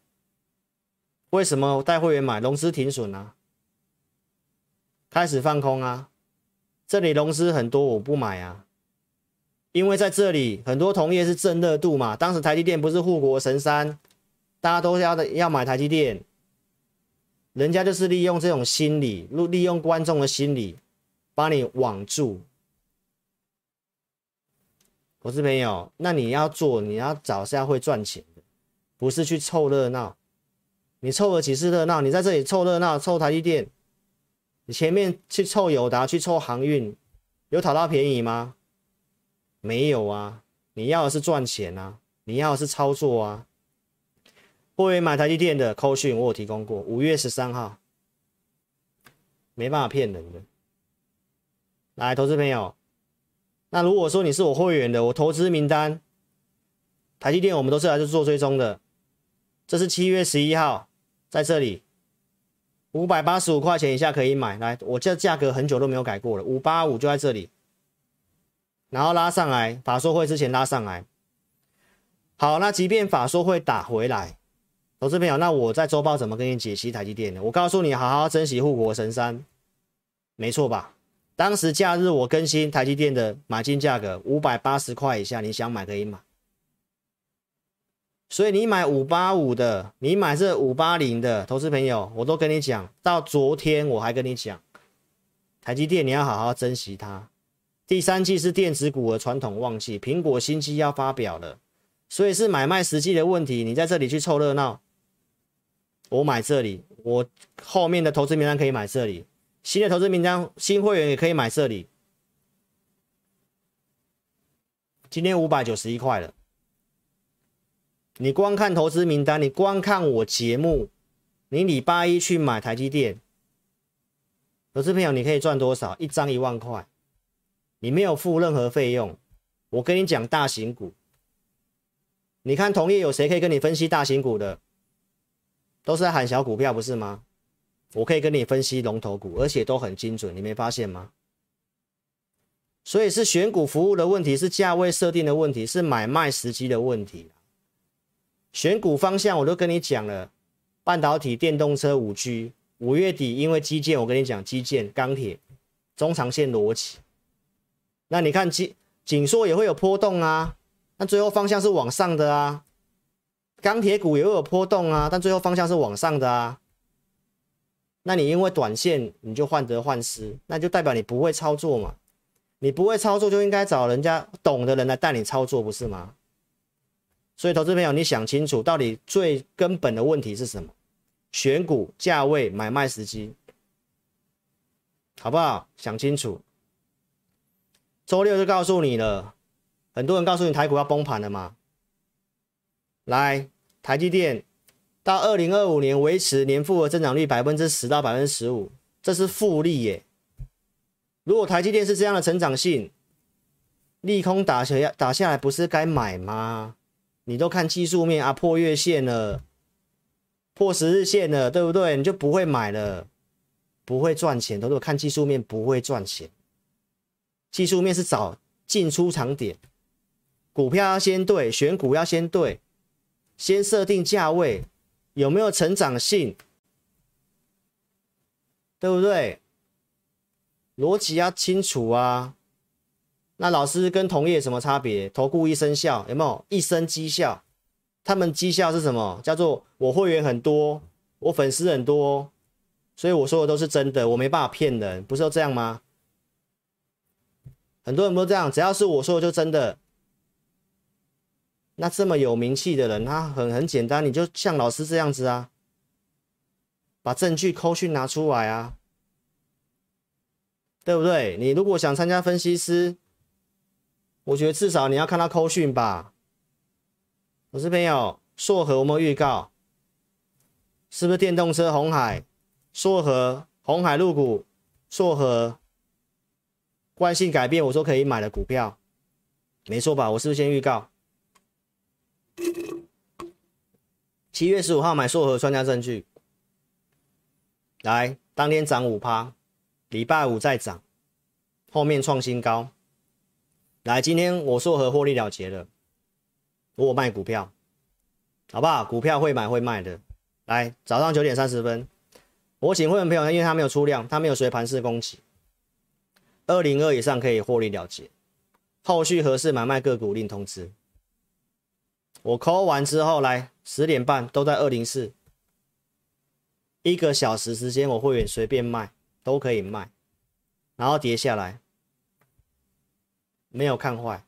为什么带会员买？融资停损啊，开始放空啊，这里融资很多，我不买啊。因为在这里很多同业是正热度嘛，当时台积电不是护国神山，大家都要的要买台积电，人家就是利用这种心理，利用观众的心理，把你网住。我是朋友，那你要做，你要找是要会赚钱的，不是去凑热闹。你凑了几次热闹？你在这里凑热闹，凑台积电，你前面去凑友达，去凑航运，有讨到便宜吗？没有啊，你要的是赚钱啊，你要的是操作啊。会员买台积电的扣讯我有提供过，五月十三号，没办法骗人的。来，投资朋友，那如果说你是我会员的，我投资名单，台积电我们都是来做追踪的。这是七月十一号，在这里，五百八十五块钱以下可以买。来，我这价格很久都没有改过了，五八五就在这里。然后拉上来，法说会之前拉上来。好，那即便法说会打回来，投资朋友，那我在周报怎么跟你解析台积电呢？我告诉你，好好珍惜护国神山，没错吧？当时假日我更新台积电的买进价格五百八十块以下，你想买可以买。所以你买五八五的，你买这五八零的，投资朋友，我都跟你讲，到昨天我还跟你讲，台积电你要好好珍惜它。第三季是电子股的传统旺季，苹果新机要发表了，所以是买卖时机的问题。你在这里去凑热闹，我买这里，我后面的投资名单可以买这里，新的投资名单新会员也可以买这里。今天五百九十一块了，你光看投资名单，你光看我节目，你礼拜一去买台积电，投资朋友你可以赚多少？一张一万块，你没有付任何费用。我跟你讲大型股，你看同业有谁可以跟你分析大型股的？都是在喊小股票，不是吗？我可以跟你分析龙头股，而且都很精准，你没发现吗？所以是选股服务的问题，是价位设定的问题，是买卖时机的问题。选股方向我都跟你讲了，半导体、电动车、五 G，五月底因为基建，我跟你讲基建、钢铁、中长线逻辑。那你看紧紧缩也会有波动啊，那最后方向是往上的啊。钢铁股也会有波动啊，但最后方向是往上的啊。那你因为短线你就患得患失，那就代表你不会操作嘛。你不会操作就应该找人家懂的人来带你操作，不是吗？所以，投资朋友，你想清楚，到底最根本的问题是什么？选股、价位、买卖时机，好不好？想清楚。周六就告诉你了，很多人告诉你台股要崩盘了嘛。来，台积电到二零二五年维持年复合增长率百分之十到百分之十五，这是复利耶。如果台积电是这样的成长性，利空打下打下来，不是该买吗？你都看技术面啊，破月线了，破十日线了，对不对？你就不会买了，不会赚钱。都是看技术面不会赚钱，技术面是找进出场点，股票要先对，选股要先对，先设定价位，有没有成长性，对不对？逻辑要清楚啊。那老师跟同业什么差别？投顾一生效有没有？一生绩效，他们绩效是什么？叫做我会员很多，我粉丝很多，所以我说的都是真的，我没办法骗人，不是都这样吗？很多人都这样，只要是我说的就真的。那这么有名气的人，他很很简单，你就像老师这样子啊，把证据扣去拿出来啊，对不对？你如果想参加分析师。我觉得至少你要看他扣讯吧，我是朋友，硕禾我们预告，是不是电动车红海，硕和红海入股，硕和惯性改变，我说可以买的股票，没错吧？我是不是先预告？七月十五号买硕禾，专家证据，来，当天涨五趴，礼拜五再涨，后面创新高。来，今天我硕禾获利了结了，我卖股票，好不好？股票会买会卖的。来，早上九点三十分，我请会员朋友，因为他没有出量，他没有随盘势攻击，二零二以上可以获利了结，后续合适买卖个股另通知。我 call 完之后，来十点半都在二零四，一个小时时间，我会员随便卖都可以卖，然后跌下来。没有看坏，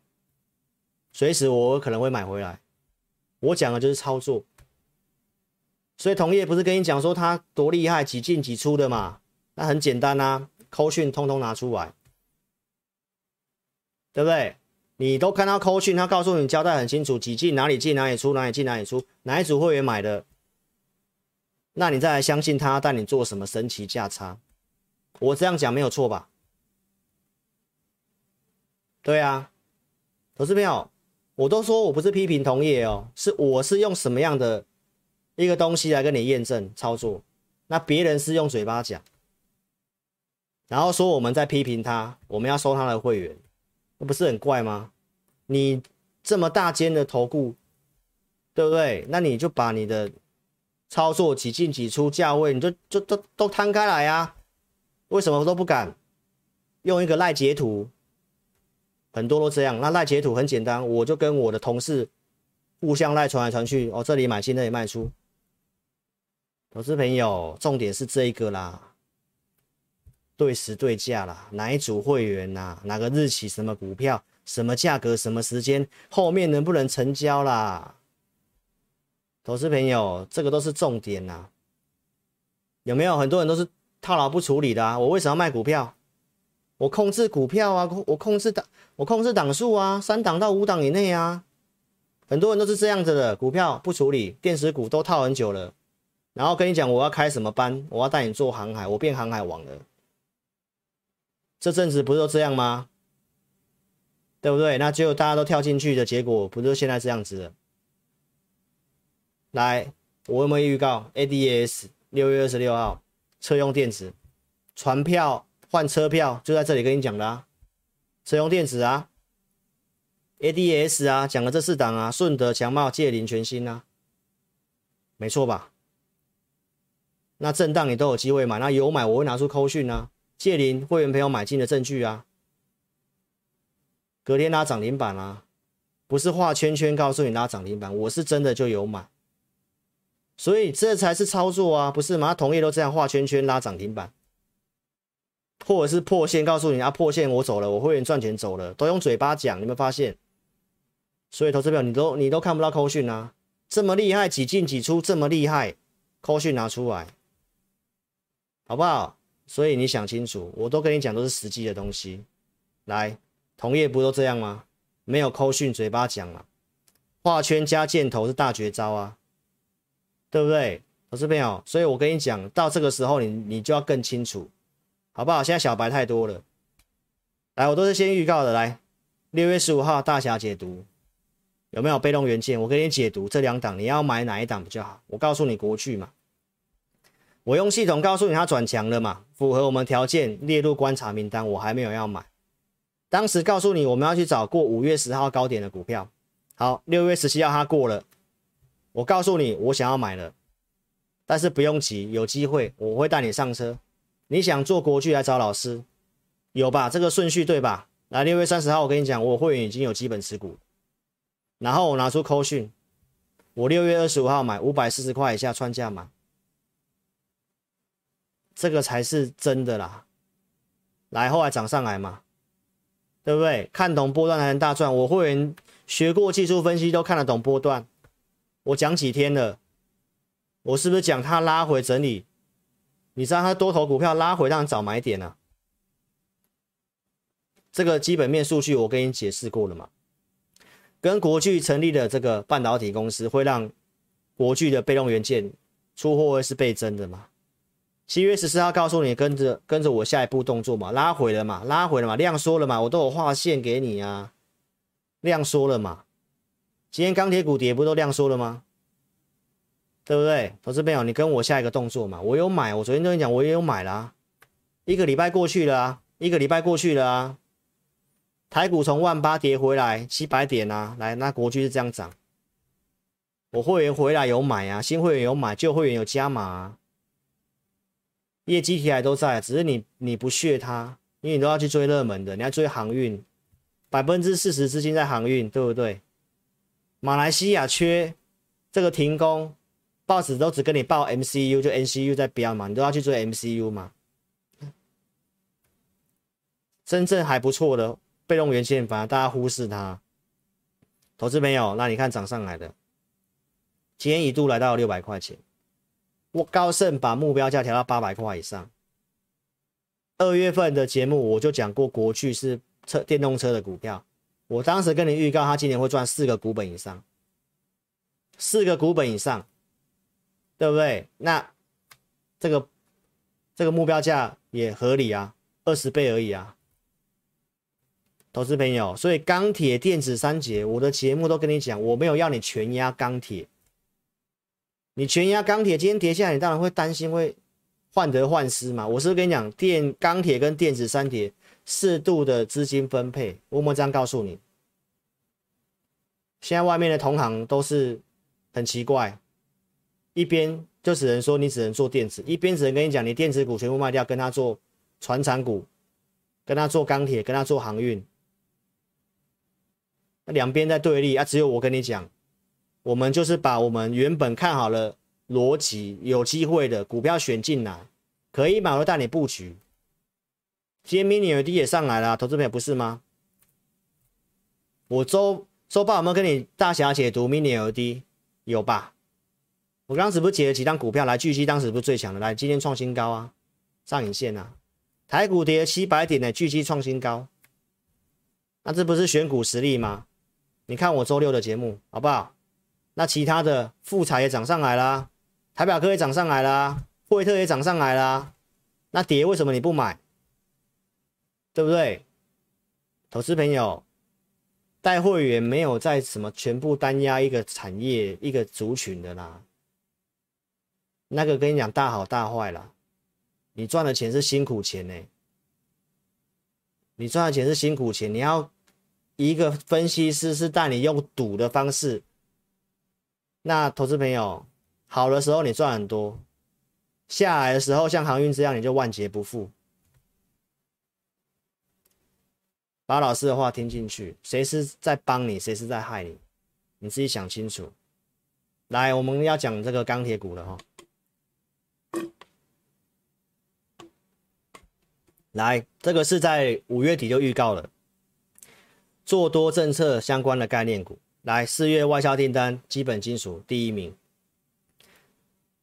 随时我可能会买回来。我讲的就是操作，所以同业不是跟你讲说他多厉害，几进几出的嘛？那很简单啊，扣讯通通拿出来，对不对？你都看到扣讯，他告诉你交代很清楚，几进哪里进哪里出，哪里进哪里出，哪一组会员买的，那你再来相信他带你做什么神奇价差？我这样讲没有错吧？对啊，投资朋友，我都说我不是批评同业哦，是我是用什么样的一个东西来跟你验证操作，那别人是用嘴巴讲，然后说我们在批评他，我们要收他的会员，那不是很怪吗？你这么大间的投顾，对不对？那你就把你的操作几进几出价位，你就就都都摊开来啊，为什么都不敢用一个赖截图？很多都这样，那赖截图很简单，我就跟我的同事互相赖传来传去，哦，这里买进，那里卖出。投资朋友，重点是这一个啦，对时对价啦，哪一组会员呐、哪个日期？什么股票？什么价格？什么时间？后面能不能成交啦？投资朋友，这个都是重点呐。有没有很多人都是套牢不处理的啊？我为什么要卖股票？我控制股票啊，我控制的，我控制档数啊，三档到五档以内啊。很多人都是这样子的，股票不处理，电子股都套很久了，然后跟你讲我要开什么班，我要带你做航海，我变航海王了。这阵子不是都这样吗？对不对？那结果大家都跳进去的结果，不就是现在这样子的？来，我有没有预告？ADS 六月二十六号，车用电子，船票换车票就在这里跟你讲的啊，车用电子啊，A D S 啊，讲了这四档啊，顺德、强茂、界霖、全新啊，没错吧？那震荡你都有机会买，那有买我会拿出扣讯啊，界霖会员朋友买进的证据啊，隔天拉涨停板啊，不是画圈圈告诉你拉涨停板，我是真的就有买。所以这才是操作啊，不是吗？同业都这样画圈圈拉涨停板，或者是破线告诉你啊，破线我走了，我会员赚钱走了，都用嘴巴讲，你有没有发现？所以投资表你都你都看不到扣讯啊，这么厉害，几进几出这么厉害，扣讯拿出来，好不好？所以你想清楚，我都跟你讲都是实际的东西。来，同业不都这样吗？没有扣讯，嘴巴讲嘛，画圈加箭头是大绝招啊。对不对，投资朋友？所以我跟你讲，到这个时候你你就要更清楚，好不好？现在小白太多了，来，我都是先预告的。来，六月十五号大侠解读有没有被动元件？我给你解读这两档，你要买哪一档比较好？我告诉你国巨嘛，我用系统告诉你它转强了嘛，符合我们条件列入观察名单，我还没有要买。当时告诉你我们要去找过五月十号高点的股票，好，六月十七号它过了。我告诉你，我想要买了，但是不用急，有机会我会带你上车。你想做国巨来找老师，有吧？这个顺序对吧？来，六月三十号，我跟你讲，我会员已经有基本持股，然后我拿出扣讯，我六月二十五号买五百四十块以下穿价买，这个才是真的啦。来，后来涨上来嘛，对不对？看懂波段才能大赚。我会员学过技术分析，都看得懂波段。我讲几天了，我是不是讲它拉回整理？你知道它多头股票拉回让你早买点啊？这个基本面数据我跟你解释过了嘛？跟国巨成立的这个半导体公司会让国巨的被动元件出货会是倍增的嘛？七月十四号告诉你跟着跟着我下一步动作嘛？拉回了嘛？拉回了嘛？量缩了嘛？我都有画线给你啊，量缩了嘛？今天钢铁股跌不都量缩了吗？对不对？投资朋友，你跟我下一个动作嘛。我有买，我昨天跟你讲，我也有买啦。一个礼拜过去了啊，一个礼拜过去了啊。台股从万八跌回来七百点啊，来，那国巨是这样涨。我会员回来有买啊，新会员有买，旧会员有加码啊。业绩题材都在，只是你你不屑它，因为你都要去追热门的，你要追航运，百分之四十资金在航运，对不对？马来西亚缺这个停工，报纸都只跟你报 MCU，就 NCU 在飙嘛，你都要去追 MCU 嘛。真正还不错的被动元件，反而大家忽视它。投资朋友，那你看涨上来的，今天一度来到六百块钱，我高盛把目标价调到八百块以上。二月份的节目我就讲过，国巨是车电动车的股票。我当时跟你预告，他今年会赚四个股本以上，四个股本以上，对不对？那这个这个目标价也合理啊，二十倍而已啊，投资朋友。所以钢铁电子三节，我的节目都跟你讲，我没有要你全压钢铁，你全压钢铁，今天跌下来，你当然会担心会患得患失嘛。我是跟你讲，电钢铁跟电子三节。适度的资金分配，我们这样告诉你。现在外面的同行都是很奇怪，一边就只能说你只能做电子，一边只能跟你讲你电子股全部卖掉，跟他做船产股，跟他做钢铁，跟他做航运。那两边在对立啊，只有我跟你讲，我们就是把我们原本看好了逻辑有机会的股票选进来，可以买，我带你布局。今天 mini LED 也上来了，投资朋友不是吗？我周周报有没有跟你大侠解读 mini LED？有吧？我当时不是解了几张股票来，巨基当时不是最强的，来今天创新高啊，上影线啊，台股跌了七百点的巨基创新高，那这不是选股实力吗？你看我周六的节目好不好？那其他的富彩也涨上来啦，台表科也涨上来啦，惠特也涨上来啦。那跌为什么你不买？对不对？投资朋友，带会员没有在什么全部单押一个产业一个族群的啦。那个跟你讲大好大坏啦，你赚的钱是辛苦钱呢、你赚的钱是辛苦钱，你要一个分析师是带你用赌的方式。那投资朋友，好的时候你赚很多，下来的时候像航运这样你就万劫不复。把老师的话听进去，谁是在帮你，谁是在害你，你自己想清楚。来，我们要讲这个钢铁股了哈。来，这个是在五月底就预告了，做多政策相关的概念股。来，四月外销订单，基本金属第一名，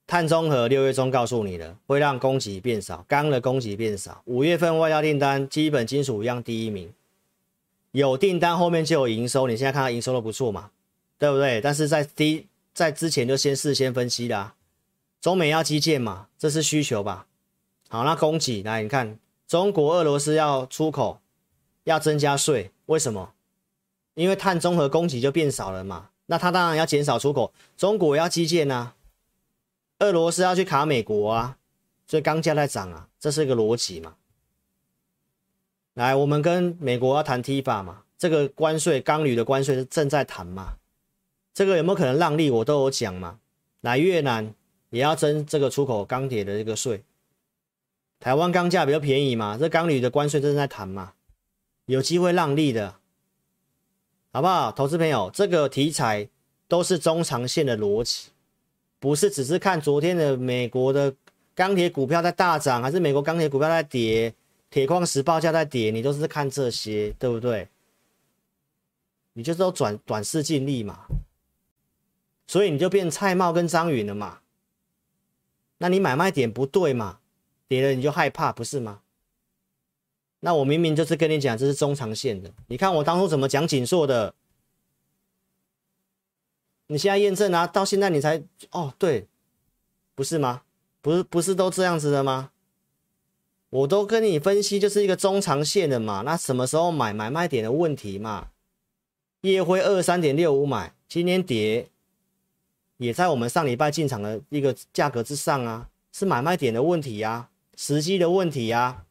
碳中和六月中告诉你了，会让供给变少，钢的供给变少。五月份外销订单，基本金属一样第一名，有订单后面就有营收，你现在看到营收都不错嘛，对不对？但是在第在之前就先事先分析啦，中美要基建嘛，这是需求吧？好，那供给来，你看。中国、俄罗斯要出口，要增加税，为什么？因为碳中和供给就变少了嘛，那它当然要减少出口。中国要基建啊，俄罗斯要去卡美国啊，所以钢价在涨啊，这是一个逻辑嘛。来，我们跟美国要谈 TIFA 嘛，这个关税钢铝的关税是正在谈嘛，这个有没有可能让利？我都有讲嘛。来，越南也要征这个出口钢铁的这个税。台湾钢价比较便宜嘛，这钢铝的关税正在谈嘛，有机会让利的，好不好？投资朋友，这个题材都是中长线的逻辑，不是只是看昨天的美国的钢铁股票在大涨，还是美国钢铁股票在跌，铁矿石报价在跌，你都是看这些，对不对？你就是要转短视近利嘛，所以你就变蔡瑁跟张允了嘛，那你买卖点不对嘛？跌了你就害怕，不是吗？那我明明就是跟你讲，这是中长线的。你看我当初怎么讲景硕的？你现在验证啊，到现在你才哦，对，不是吗？不是不是都这样子的吗？我都跟你分析，就是一个中长线的嘛。那什么时候买？买卖点的问题嘛。夜辉二三点六五买，今天跌，也在我们上礼拜进场的一个价格之上啊，是买卖点的问题呀、时机的问题呀、啊，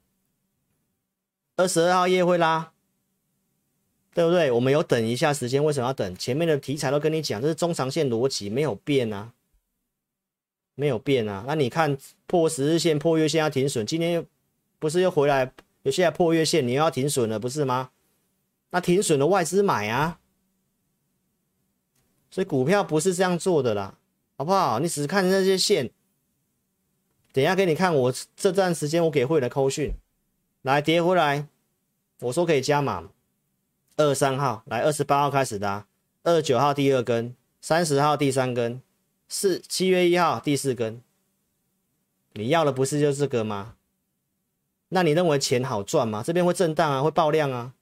二十二号夜会拉，对不对？我们有等一下时间，为什么要等？前面的题材都跟你讲，这是中长线逻辑，没有变啊，没有变啊。那你看破十日线、破月线要停损，今天又不是又回来？有现在破月线，你又要停损了，不是吗？那停损的外资买啊，所以股票不是这样做的啦，好不好？你只是看那些线。等一下给你看，我这段时间我给会员的扣讯，来跌回来，我说可以加码，二三号。来二十八号开始的、二十九号第二根，三十号第三根，四七月一号第四根，你要的不是就是这个吗？那你认为钱好赚吗？这边会震荡啊，会爆量啊，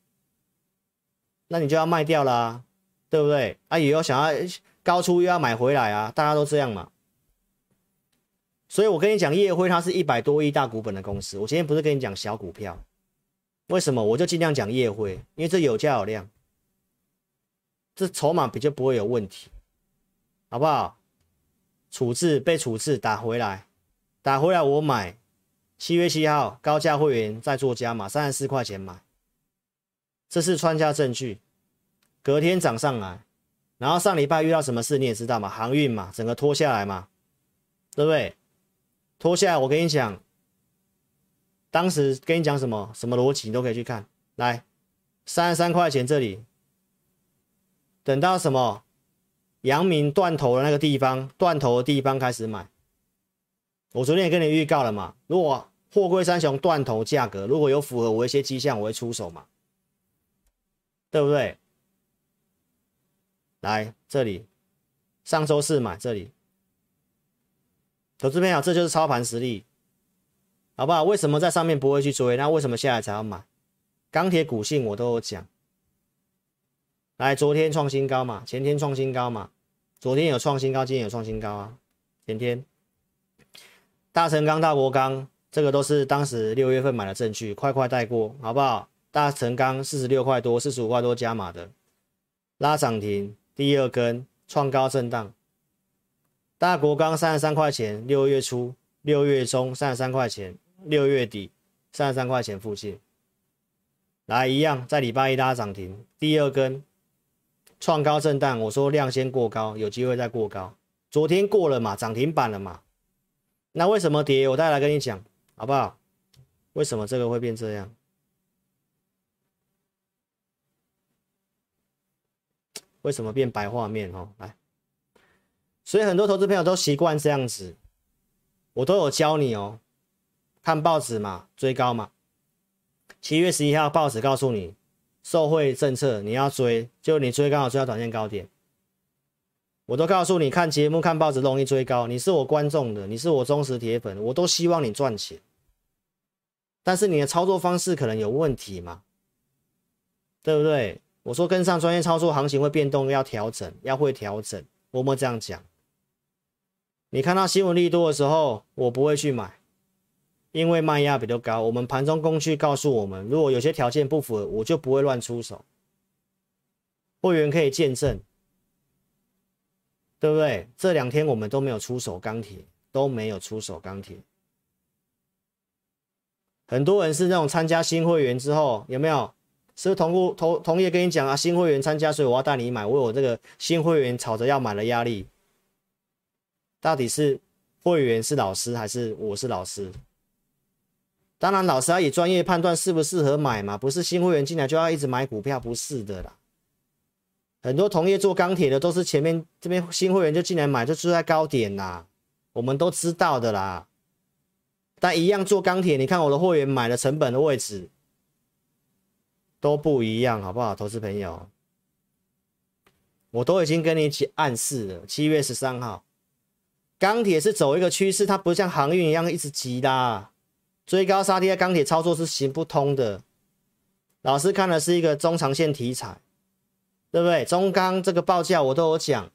那你就要卖掉啦、啊，对不对？啊，也有想要高出又要买回来啊，大家都这样嘛。所以我跟你讲，夜辉它是一百多亿大股本的公司。我今天不是跟你讲小股票，为什么？我就尽量讲夜辉，因为这有价有量，这筹码比较不会有问题，好不好？处置被处置打回来，打回来我买。七月七号高价会员再做加码，三十四块钱买，这是穿价证据。隔天涨上来，然后上礼拜遇到什么事你也知道嘛？航运嘛，整个拖下来嘛，对不对？拖下来，我跟你讲，当时跟你讲什么什么逻辑，你都可以去看。来，三十三块钱这里，等到什么阳明断头的那个地方，断头的地方开始买。我昨天也跟你预告了嘛，如果货柜三雄断头价格如果有符合我一些迹象，我会出手嘛，对不对？来这里，上周四买这里。投资朋友，这就是操盘实力，好不好？为什么在上面不会去追？那为什么下来才要买？钢铁股性我都有讲，来，昨天创新高嘛，前天创新高嘛，昨天有创新高，今天有创新高啊，前天。大成钢、大国钢，这个都是当时六月份买的证据，快快带过，好不好？大成钢四十六块多，四十五块多加码的，拉涨停，第二根创高震荡。大国钢三十三块钱，六月初、六月中三十三块钱，六月底三十三块钱附近。来，一样在礼拜一拉涨停，第二根创高震荡。我说量先过高，有机会再过高。昨天过了嘛，涨停板了嘛。那为什么跌？我再来跟你讲，好不好？为什么这个会变这样？为什么变白画面？哦，来，所以很多投资朋友都习惯这样子，我都有教你哦。看报纸嘛，追高嘛。七月十一号报纸告诉你，受惠政策你要追，就你追刚好追到短线高点。我都告诉你，看节目、看报纸容易追高。你是我观众的，你是我忠实铁粉，我都希望你赚钱。但是你的操作方式可能有问题嘛？对不对？我说跟上专业操作，行情会变动，要调整，要会调整。我们这样讲。你看到新闻利多的时候，我不会去买，因为卖压比较高。我们盘中工具告诉我们，如果有些条件不符合，我就不会乱出手。会员可以见证。对不对？这两天我们都没有出手钢铁，都没有出手钢铁。很多人是那种参加新会员之后，有没有？是不是同步同同业跟你讲啊？新会员参加，所以我要带你买。为我这个新会员吵着要买的压力。到底是会员是老师，还是我是老师？当然，老师要以专业判断适不适合买嘛，不是新会员进来就要一直买股票，不是的啦。很多同业做钢铁的都是前面这边新会员就进来买，就住在高点啦，我们都知道的啦。但一样做钢铁，你看我的会员买的成本的位置都不一样，好不好？投资朋友，我都已经跟你一起暗示了。七月十三号，钢铁是走一个趋势，它不像航运一样一直急的，追高杀跌，钢铁操作是行不通的。老师看的是一个中长线题材。对不对？中钢这个报价我都有讲，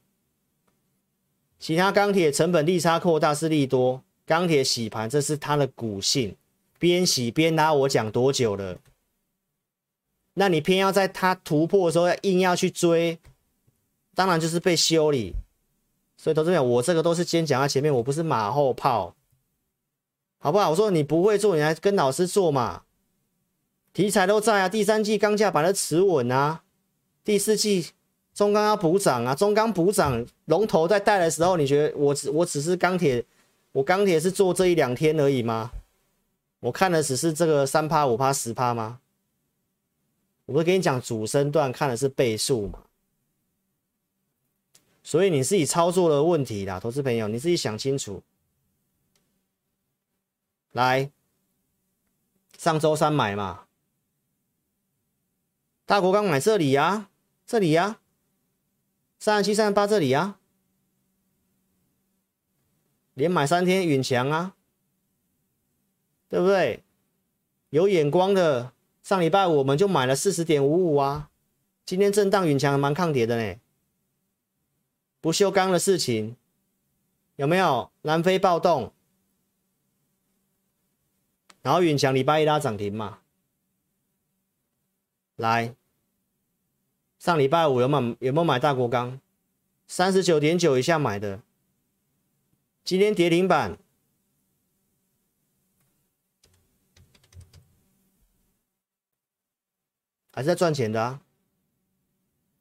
其他钢铁成本利差扩大是利多，钢铁洗盘这是它的股性，边洗边拉，我讲多久了？那你偏要在它突破的时候要硬要去追，当然就是被修理。所以投资者，我这个都是先讲在前面，我不是马后炮，好不好？我说你不会做，你来跟老师做嘛。题材都在啊，第三季钢价板的持稳啊。第四季中钢要补涨啊，中钢补涨，龙头在带的时候，你觉得我只我只是钢铁，我钢铁是做这一两天而已吗？我看的只是这个三趴五趴十趴吗？我不是跟你讲主升段看的是倍数嘛？所以你自己操作的问题啦，投资朋友你自己想清楚。来，上周三买嘛，大国刚买这里呀、啊。这里呀、三十七、三十八，这里呀、啊，连买三天，允强啊，对不对？有眼光的，上礼拜五我们就买了四十点五五啊，今天震荡，允强蛮抗跌的呢。不锈钢的事情有没有？南非暴动，然后允强礼拜一拉涨停嘛，来。上礼拜五有买有没有买大国钢？三十九点九以下买的，今天跌停板，还是在赚钱的啊？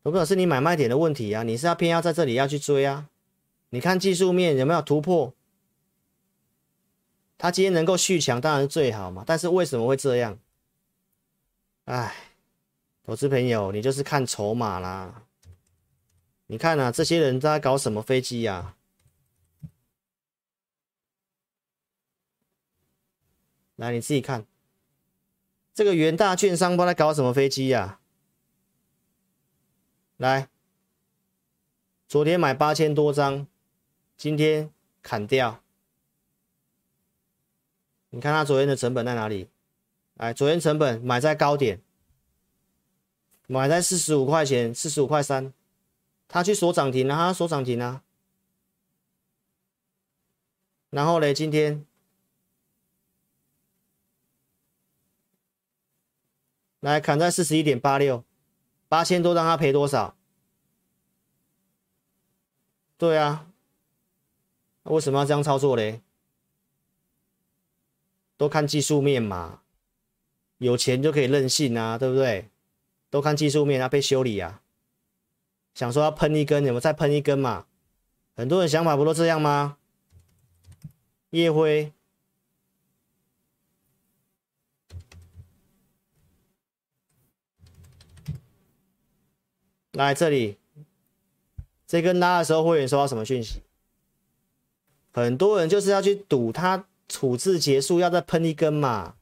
有没有是你买卖点的问题啊？你是要偏要在这里要去追啊？你看技术面有没有突破？它今天能够续强当然是最好嘛，但是为什么会这样？哎。投资朋友，你就是看筹码啦。你看啊，这些人在搞什么飞机呀？来，你自己看，这个元大券商不知道在搞什么飞机呀？来，昨天买八千多张，今天砍掉。你看他昨天的成本在哪里？来，昨天成本买在高点。买在四十五块钱，四十五块三，他去锁涨停了，他锁涨停了。然后嘞，今天来砍在四十一点八六，八千多让他赔多少？对啊，为什么要这样操作嘞？都看技术面嘛，有钱就可以任性啊，对不对？都看技术面啊，被修理啊，想说要喷一根，你们再喷一根嘛？很多人想法不都这样吗？夜辉，来这里。这根拉的时候，会员收到什么讯息？很多人就是要去赌它处置结束，要再喷一根嘛，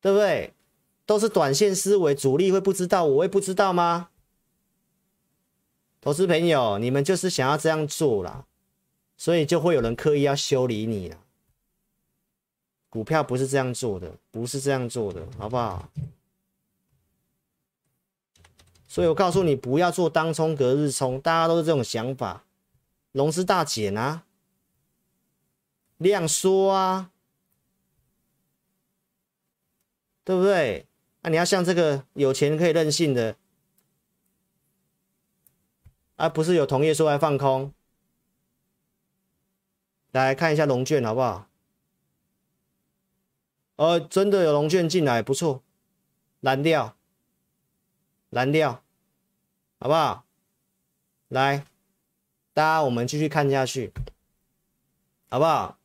对不对？都是短线思维，主力会不知道，我会不知道吗？投资朋友，你们就是想要这样做啦，所以就会有人刻意要修理你了。股票不是这样做的，不是这样做的，好不好？所以我告诉你，不要做当冲隔日冲，大家都是这种想法。融资大减啊，量缩啊，对不对？那、啊、你要像这个有钱可以任性的，而、啊、不是有同业说来放空。来看一下融券好不好？呃，真的有融券进来，不错，蓝调。蓝调，好不好？来，大家我们继续看下去，好不好？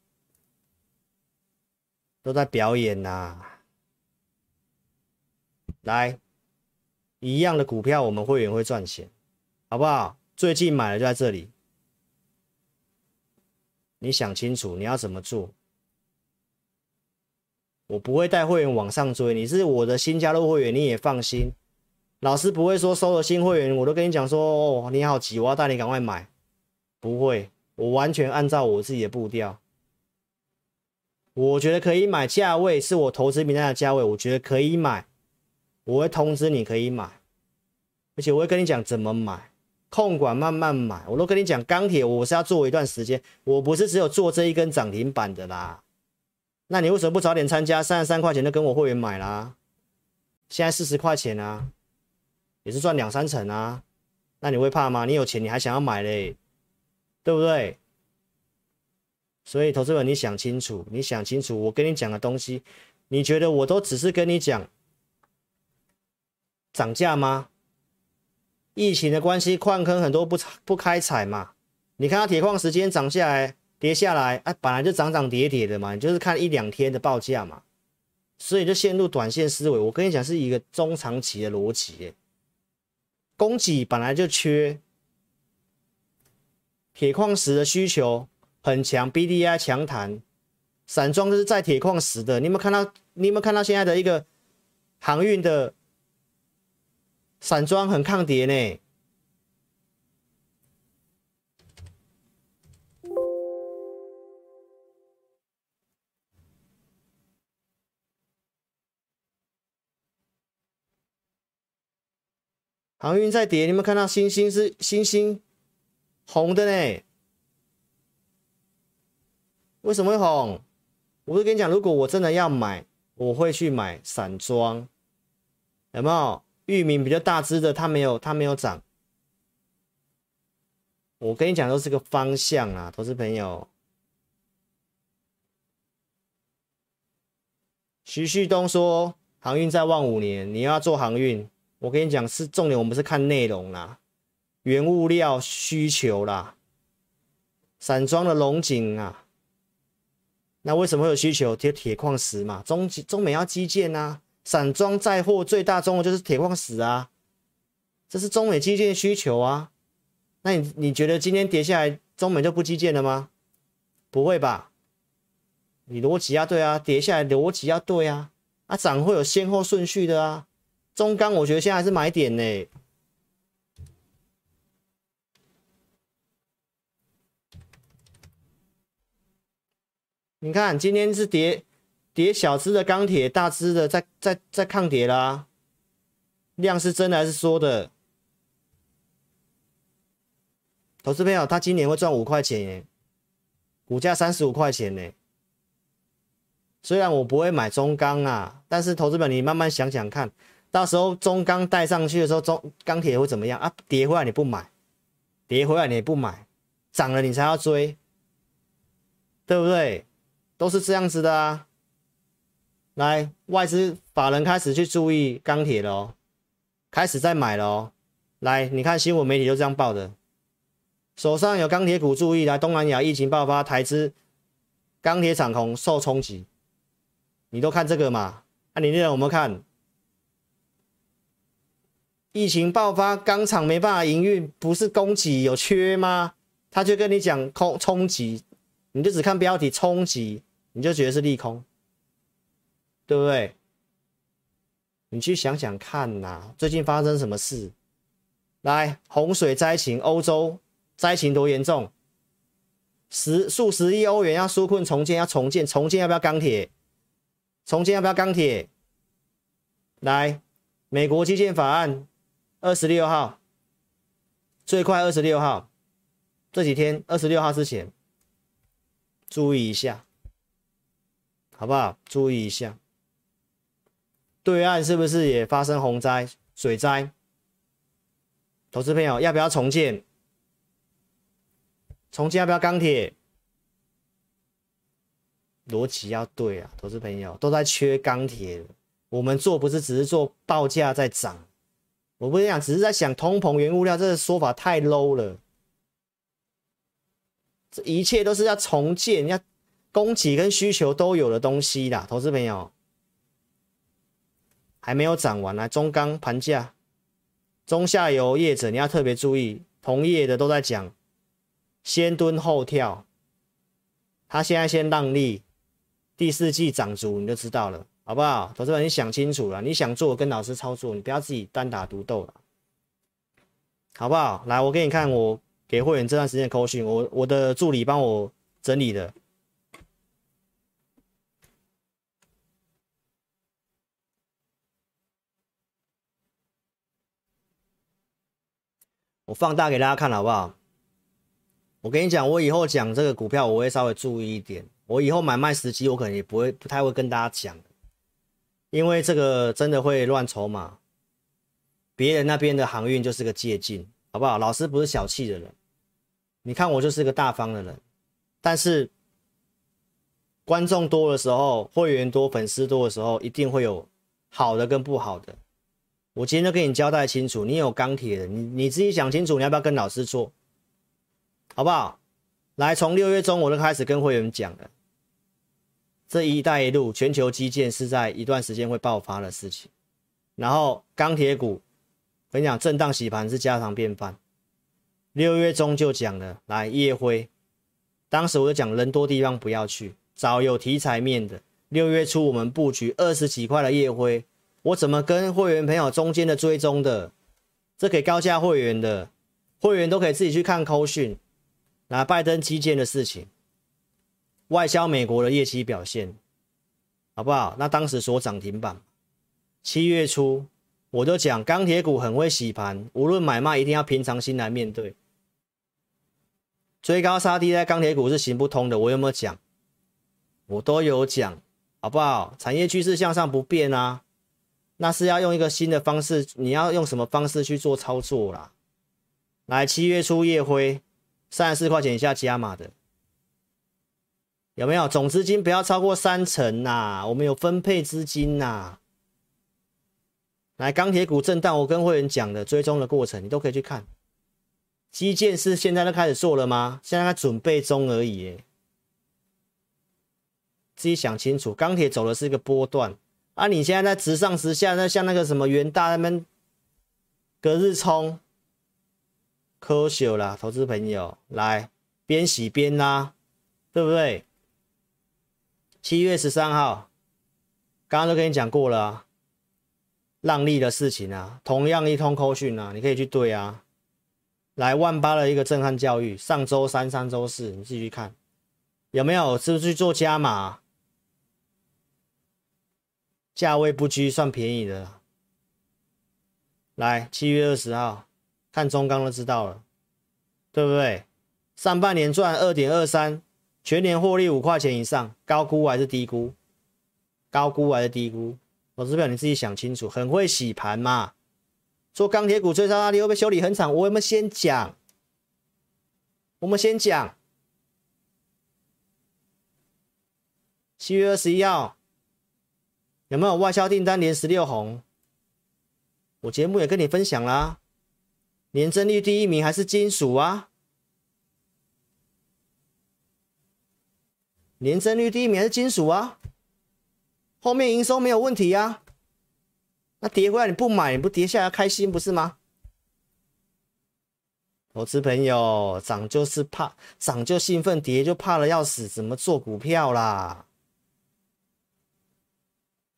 都在表演呐、啊。来，一样的股票，我们会员会赚钱，好不好？最近买的就在这里，你想清楚你要怎么做？我不会带会员往上追，你是我的新加入会员，你也放心。老师不会说收了新会员，我都跟你讲说哦，你好急，我要带你赶快买。不会，我完全按照我自己的步调。我觉得可以买，价位是我投资名单的价位，我觉得可以买，我会通知你可以买，而且我会跟你讲怎么买，控管慢慢买。我都跟你讲，钢铁我是要做一段时间，我不是只有做这一根涨停板的啦。那你为什么不早点参加？三十三块钱就跟我会员买啦，现在四十块钱啊。也是赚两三成啊，那你会怕吗？你有钱你还想要买嘞，对不对？所以投资人你想清楚，你想清楚，我跟你讲的东西，你觉得我都只是跟你讲涨价吗？疫情的关系，矿坑很多不不开采嘛。你看它铁矿石间涨下来，跌下来，哎，本来就涨涨跌跌的嘛，你就是看一两天的报价嘛，所以就陷入短线思维。我跟你讲，是一个中长期的逻辑。供给本来就缺，铁矿石的需求很强，BDI 强弹，散装就是在铁矿石的。你有没有看到？你有没有看到现在的一个航运的散装很抗跌呢？航运在跌，你们看到星星是星星红的呢？为什么会红？我不是跟你讲，如果我真的要买，我会去买散装，有没有？裕民比较大只的，它没有，它没有涨。我跟你讲，都是个方向啊，投资朋友。徐旭东说，航运再望五年，你要做航运。我跟你讲，是重点，我们是看内容啦，原物料需求啦，散装的龙井啊，那为什么会有需求？铁铁矿石嘛，中中美要基建啊，散装载货最大宗的就是铁矿石啊，这是中美基建的需求啊。那你你觉得今天跌下来，中美就不基建了吗？不会吧？你逻辑要对啊，跌下来逻辑要对啊，啊涨会有先后顺序的啊。中钢，我觉得现在还是买点呢。你看，今天是跌跌小只的钢铁，大只的在在在抗跌啦。量是真的还是说的？投资朋友，他今年会赚五块钱耶，股价三十五块钱呢。虽然我不会买中钢啊，但是投资朋友，你慢慢想想看，到时候中钢带上去的时候，中钢铁会怎么样啊？跌回来你不买，跌回来你也不买，涨了你才要追，对不对？都是这样子的啊。来，外资法人开始去注意钢铁了哦，开始在买了哦。来，你看新闻媒体就这样报的，手上有钢铁股注意，来东南亚疫情爆发，台资钢铁厂红受冲击。你都看这个嘛？那、啊、你那有没有看？疫情爆发，钢厂没办法营运，不是供给有缺吗？他就跟你讲空冲击，你就只看标题冲击，你就觉得是利空，对不对？你去想想看呐，最近发生什么事？来，洪水灾情，欧洲灾情多严重？十数十亿欧元要纾困重建，要重建，重建要不要钢铁？重建要不要钢铁？来，美国基建法案二十六号，最快二十六号，这几天二十六号之前，注意一下，好不好？注意一下，对岸是不是也发生洪灾、水灾？投资朋友要不要重建？重建要不要钢铁？逻辑要对啊，投资朋友都在缺钢铁，我们做不是只是做报价在涨，我不是讲，只是在想通膨原物料，这个说法太 low 了，这一切都是要重建，要供给跟需求都有的东西啦，投资朋友。还没有涨完呢，中钢盘价，中下游业者你要特别注意，同业的都在讲先蹲后跳，他现在先让利。第四季涨足你就知道了，好不好？投资者你想清楚了，你想做跟老师操作，你不要自己单打独斗了，好不好？来，我给你看我给会员这段时间的扣讯，我我的助理帮我整理的，我放大给大家看好不好？我跟你讲，我以后讲这个股票，我会稍微注意一点。我以后买卖时机，我可能也不会不太会跟大家讲，因为这个真的会乱筹码。别人那边的航运就是个借镜，好不好？老师不是小气的人，你看我就是个大方的人。但是观众多的时候，会员多、粉丝多的时候，一定会有好的跟不好的。我今天都跟你交代清楚，你有钢铁的，你你自己想清楚，你要不要跟老师做，好不好？来，从六月中我就开始跟会员讲了，这一带一路全球基建是在一段时间会爆发的事情。然后钢铁股，我跟你讲，震荡洗盘是家常便饭。六月中就讲了，来夜辉，当时我就讲人多地方不要去，找有题材面的。六月初我们布局二十几块的夜辉，我怎么跟会员朋友中间的追踪的？这给高价会员的，会员都可以自己去看扣讯。拿拜登基建的事情，外销美国的业绩表现，好不好？那当时说涨停板，七月初我就讲钢铁股很会洗盘，无论买卖一定要平常心来面对。追高杀低在钢铁股是行不通的，我有没有讲？我都有讲，好不好？产业趋势向上不变啊，那是要用一个新的方式，你要用什么方式去做操作啦？来，七月初夜辉。三十四块钱以下加码的有没有？总资金不要超过三成呐，我们有分配资金呐。来，钢铁股震荡，我跟会员讲的追踪的过程，你都可以去看。基建是现在都开始做了吗？现在在准备中而已。自己想清楚，钢铁走的是一个波段啊，你现在在直上直下，那像那个什么元大那边隔日冲。科学啦，投资朋友来边洗边拉，对不对？七月十三号，刚刚都跟你讲过了啊，让利的事情啊，同样一通扣讯啊，你可以去对啊。来万八的一个震撼教育，上周三、上周四，你继续看有没有？是不是去做加码？价位不居，算便宜的。来，七月二十号看中钢都知道了，对不对？上半年赚二点二三，全年获利五块钱以上，高估还是低估？高估还是低估？我这边你自己想清楚，很会洗盘嘛。做钢铁股追杀压力会不会修理很惨？我们先讲，我们先讲。七月二十一号有没有外销订单连十六红？我节目也跟你分享啦，年增率第一名还是金属啊？年增率第一名还是金属啊？后面营收没有问题呀、啊？那跌回来你不买，你不跌下来开心不是吗？投资朋友，涨就是怕，涨就兴奋，跌就怕了要死，怎么做股票啦？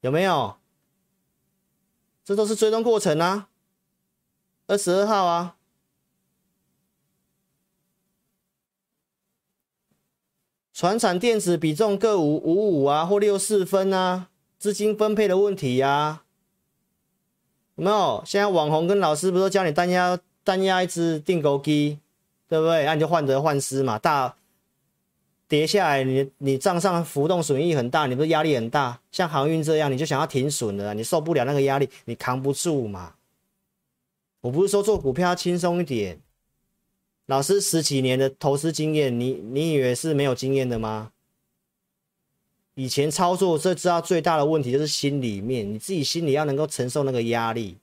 有没有？这都是追踪过程啊。二十二号啊，船产电子比重各五五五啊，或六四分啊。资金分配的问题呀、啊，有没有？现在网红跟老师不是都教你单压单压一只钉孤枝，对不对？那、你就患得患失嘛。大跌下来你，你账上浮动损益很大，你不是压力很大？像航运这样，你就想要停损了，你受不了那个压力，你扛不住嘛。我不是说做股票要轻松一点，老师十几年的投资经验，你你以为是没有经验的吗？以前操作，最知道最大的问题就是心里面，你自己心里要能够承受那个压力。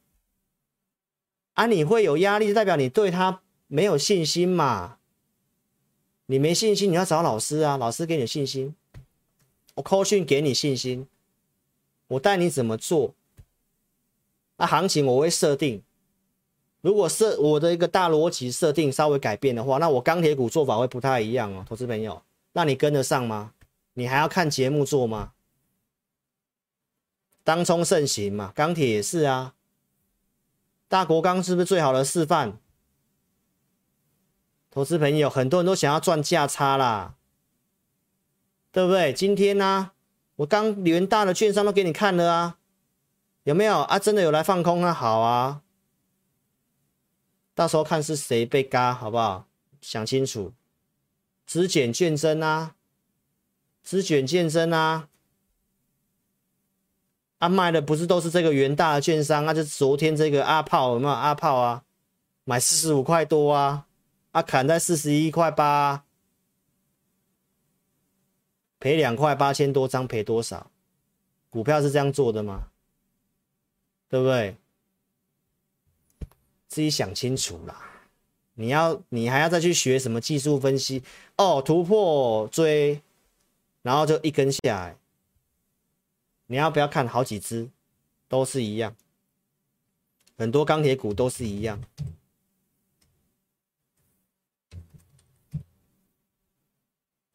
啊，你会有压力，就代表你对他没有信心嘛？你没信心，你要找老师啊，老师给你信心。我扣讯给你信心，我带你怎么做？啊，行情我会设定，如果设我的一个大逻辑设定稍微改变的话，那我钢铁股做法会不太一样哦，投资朋友，那你跟得上吗？你还要看节目做吗？当冲盛行嘛，钢铁也是啊。大国钢是不是最好的示范？投资朋友很多人都想要赚价差啦，对不对？今天呢、啊，我刚连大的券商都给你看了啊，有没有啊？真的有来放空啊？好啊，到时候看是谁被嘎，好不好？想清楚，只减券增啊。只卷健身啊，啊卖的不是都是这个元大的券商啊？就昨天这个阿炮有没有阿炮啊？买四十五块多啊，啊砍在四十一块八，赔两块八千多张，赔多少？股票是这样做的吗？对不对？自己想清楚啦。你要你还要再去学什么技术分析哦？突破追。然后就一根下来，你要不要看好几只？都是一样，很多钢铁股都是一样，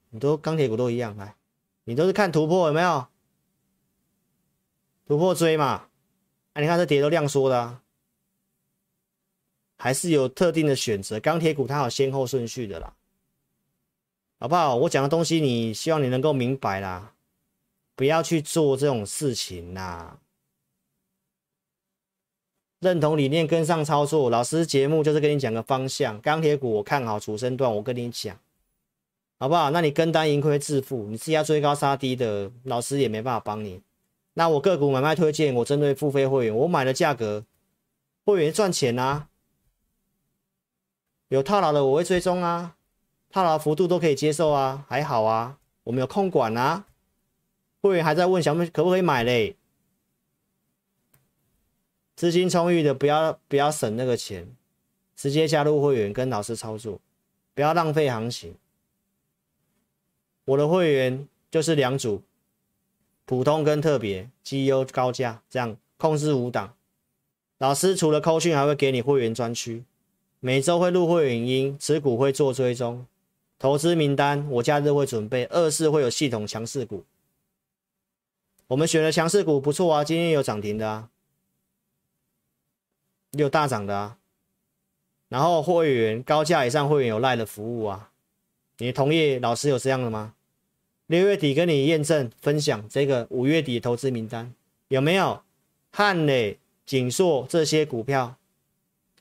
很多钢铁股都一样。来，你都是看突破有没有？突破追嘛？啊，你看这跌都量缩的，还是有特定的选择。钢铁股它有先后顺序的啦。好不好？我讲的东西，你希望你能够明白啦，不要去做这种事情啦。认同理念，跟上操作。老师节目就是跟你讲个方向。钢铁股我看好，主升段我跟你讲，好不好？那你跟单盈亏自负，你自己要追高杀低的，老师也没办法帮你。那我个股买卖推荐，我针对付费会员，我买的价格，会员赚钱啊。有套牢的我会追踪啊。套牢幅度都可以接受啊，还好啊，我们有控管啊。会员还在问，想问可不可以买嘞？资金充裕的不要不要省那个钱，直接加入会员跟老师操作，不要浪费行情。我的会员就是两组，普通跟特别，绩优高价，这样控制五档。老师除了扣讯，还会给你会员专区，每周会录会员音，持股会做追踪。投资名单，我假日会准备。二是会有系统强势股，我们选的强势股不错啊，今天有涨停的啊，有大涨的啊。然后会员高价以上会员有赖的服务啊，你同意老师有这样的吗？六月底跟你验证分享这个五月底投资名单有没有？汉磊、景硕这些股票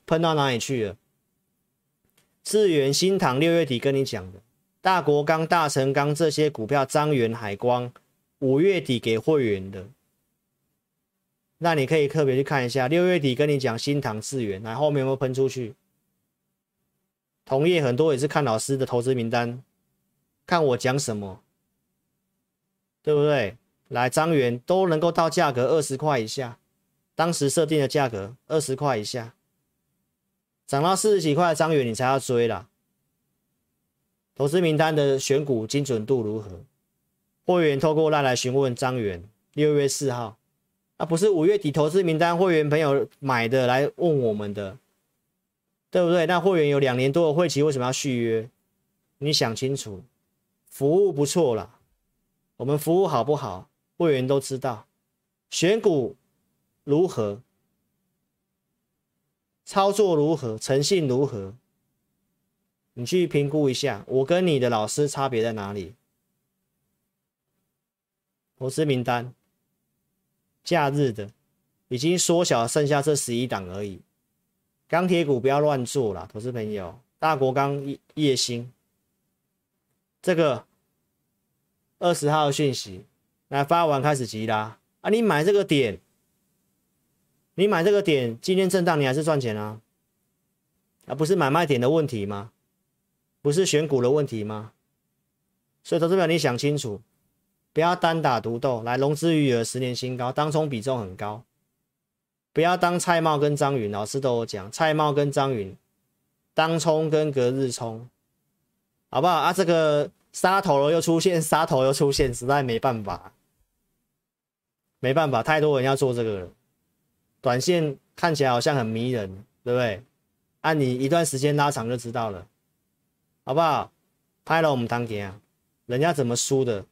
喷到哪里去了？智源、新唐六月底跟你讲的，大国钢、大成钢这些股票，张源、海光五月底给会员的，那你可以特别去看一下，六月底跟你讲新唐、智源，来后面有没有喷出去？同业很多也是看老师的投资名单，看我讲什么，对不对？来，张源都能够到价格二十块以下，当时设定的价格二十块以下，涨到四十几块的张远你才要追啦。投资名单的选股精准度如何？会员透过 LINE 来询问彰源，六月四号，啊，不是五月底投资名单会员朋友买的来问我们的，对不对？那会员有两年多的会期，为什么要续约？你想清楚，服务不错啦，我们服务好不好？会员都知道，选股如何，操作如何，诚信如何，你去评估一下，我跟你的老师差别在哪里？投资名单，假日的已经缩小，剩下这十一档而已。钢铁股不要乱做了，投资朋友，大国钢、烨兴，这个二十号的讯息。来发完开始急啦啊！你买这个点，你买这个点，今天震荡你还是赚钱啊？啊，不是买卖点的问题吗？不是选股的问题吗？所以投资者你想清楚，不要单打独斗。来，融资余额十年新高，当冲比重很高，不要当蔡茂跟张云老师都有讲，蔡茂跟张云当冲跟隔日冲，好不好啊？这个杀头了又出现，杀头又出现，实在没办法。没办法，太多人要做这个了。短线看起来好像很迷人，对不对？按、啊、你一段时间拉长就知道了，好不好？拍了我们当天啊，人家怎么输的？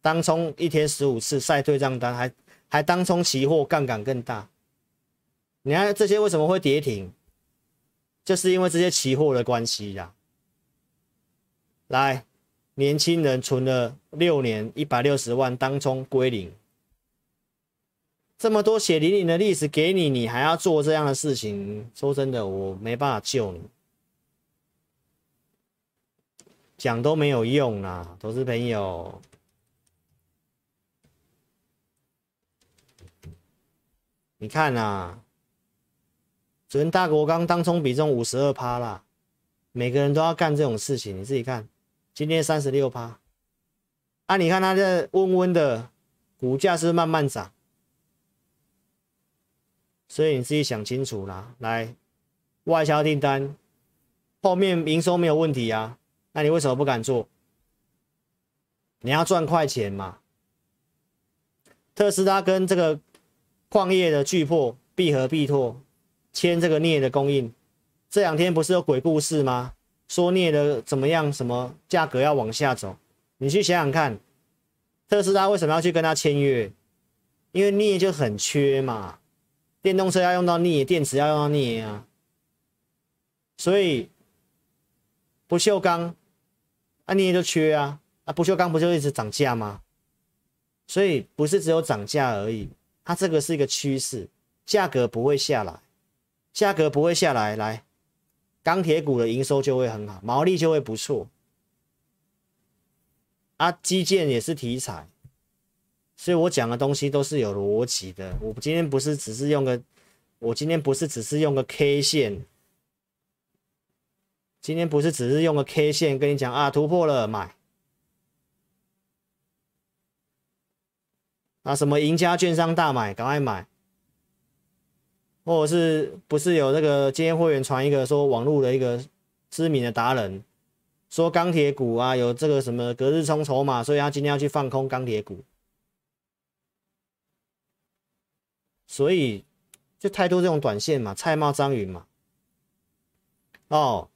当冲一天十五次晒对账单，还还当冲期货杠杆更大。你看这些为什么会跌停？就是因为这些期货的关系呀。来，年轻人存了六年一百六十万，当冲归零。这么多血淋淋的历史给你，你还要做这样的事情？说真的，我没办法救你，讲都没有用啦，投资朋友。你看啊，昨天大国钢当冲比重五十二趴啦，每个人都要干这种事情，你自己看，今天三十六趴，啊，你看它这温温的股价是慢慢涨。所以你自己想清楚啦，来，外销订单后面营收没有问题啊，那你为什么不敢做？你要赚快钱嘛。特斯拉跟这个矿业的巨破必和必拓签这个镍的供应，这两天不是有鬼故事吗？说镍的怎么样，什么价格要往下走？你去想想看，特斯拉为什么要去跟他签约？因为镍就很缺嘛。电动车要用到镍，电池要用到镍啊，所以不锈钢啊镍就缺啊，啊不锈钢不就一直涨价吗？所以不是只有涨价而已，它这个是一个趋势，价格不会下来，价格不会下来，来钢铁股的营收就会很好，毛利就会不错，啊基建也是题材。所以我讲的东西都是有逻辑的。我今天不是只是用个，我今天不是只是用个 K 线，今天不是只是用个 K 线跟你讲啊，突破了买，啊什么赢家券商大买，赶快买，或者是不是有那个今天会员传一个说网络的一个知名的达人，说钢铁股啊有这个什么隔日冲筹码，所以他今天要去放空钢铁股。所以就太多这种短线嘛，蔡茂、张云嘛。哦，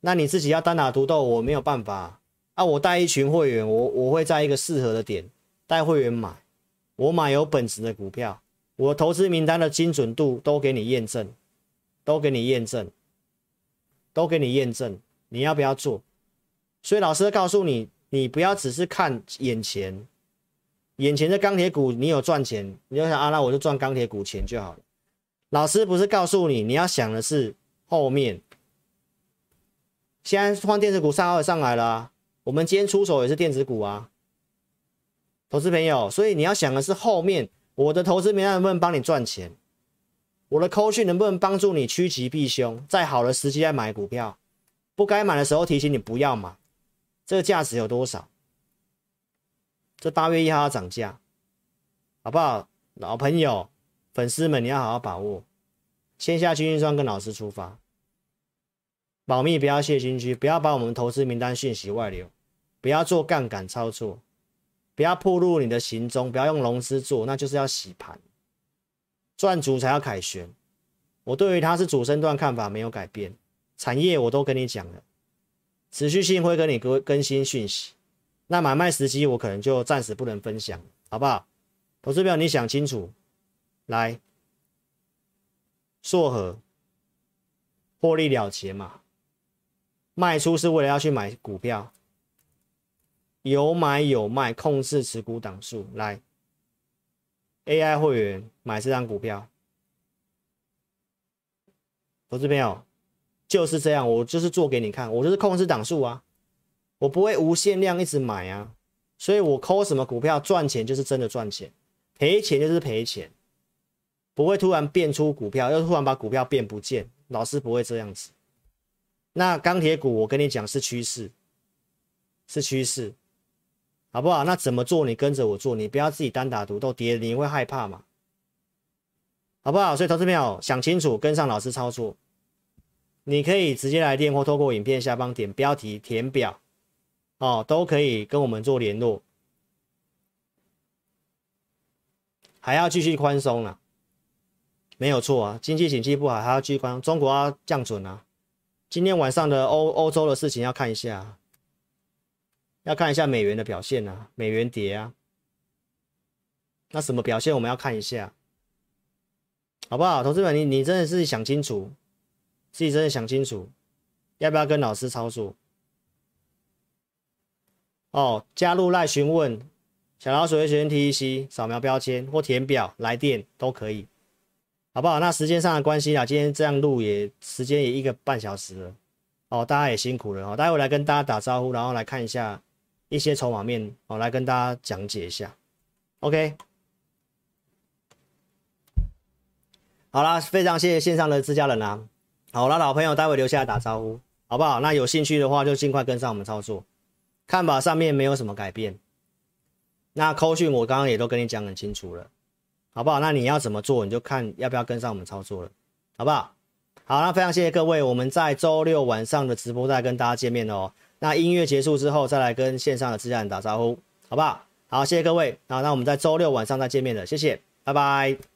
那你自己要单打独斗，我没有办法啊。我带一群会员，我我会在一个适合的点带会员买，我买有本质的股票，我投资名单的精准度都给你验证，都给你验证，都给你验证，你要不要做？所以老师告诉你，你不要只是看眼前。眼前的钢铁股，你有赚钱，你就想啊，那我就赚钢铁股钱就好了。老师不是告诉你，你要想的是后面。现在换电子股上二上来了，我们今天出手也是电子股啊，投资朋友，所以你要想的是后面我的投资名单能不能帮你赚钱，我的扣讯能不能帮助你趋吉避凶，在好的时机来买股票，不该买的时候提醒你不要买，这个价值有多少？这八月一号要涨价，好不好？老朋友、粉丝们，你要好好把握，先下军训跟老师出发。保密，不要泄心虚，不要把我们投资名单讯息外流，不要做杠杆操作，不要暴露你的行踪，不要用融资做，那就是要洗盘。赚足才要凯旋。我对于它是主升段看法没有改变，产业我都跟你讲了，持续性会跟你更更新讯息。那买卖时机我可能就暂时不能分享，好不好？投资票你想清楚，来，硕和获利了结嘛。卖出是为了要去买股票，有买有卖，控制持股档数。来，AI 会员买这张股票，投资朋友就是这样，我就是做给你看，我就是控制档数啊，我不会无限量一直买啊，所以我抠什么股票赚钱就是真的赚钱，赔钱就是赔钱，不会突然变出股票，又突然把股票变不见，老师不会这样子。那钢铁股，我跟你讲是趋势，是趋势，好不好？那怎么做？你跟着我做，你不要自己单打独斗，跌你会害怕嘛？好不好？所以投资朋友想清楚，跟上老师操作，你可以直接来电或透过影片下方点标题填表，哦，都可以跟我们做联络，还要继续宽松啊？没有错啊，经济景气不好，还要继续宽松，中国要降准啊。今天晚上的欧欧洲的事情要看一下，要看一下美元的表现啊，美元跌啊，那什么表现我们要看一下，好不好？投资们，你你真的是想清楚，自己真的想清楚，要不要跟老师操作？哦，加入赖询问小老鼠 H N T E C，扫描标签或填表来电都可以。好不好？那时间上的关系啊，今天这样录也时间也一个半小时了哦，大家也辛苦了哦。待会来跟大家打招呼，然后来看一下一些筹码面哦，来跟大家讲解一下。OK，好啦，非常谢谢线上的自家人啊。好了，老朋友，待会留下来打招呼，好不好？那有兴趣的话，就尽快跟上我们操作。看法上面没有什么改变。那扣讯我刚刚也都跟你讲很清楚了。好不好？那你要怎么做，你就看要不要跟上我们操作了，好不好？好，那非常谢谢各位，我们在周六晚上的直播再跟大家见面哦。那音乐结束之后，再来跟线上的自家人打招呼，好不好？好，谢谢各位，好，那我们在周六晚上再见面了，谢谢，拜拜。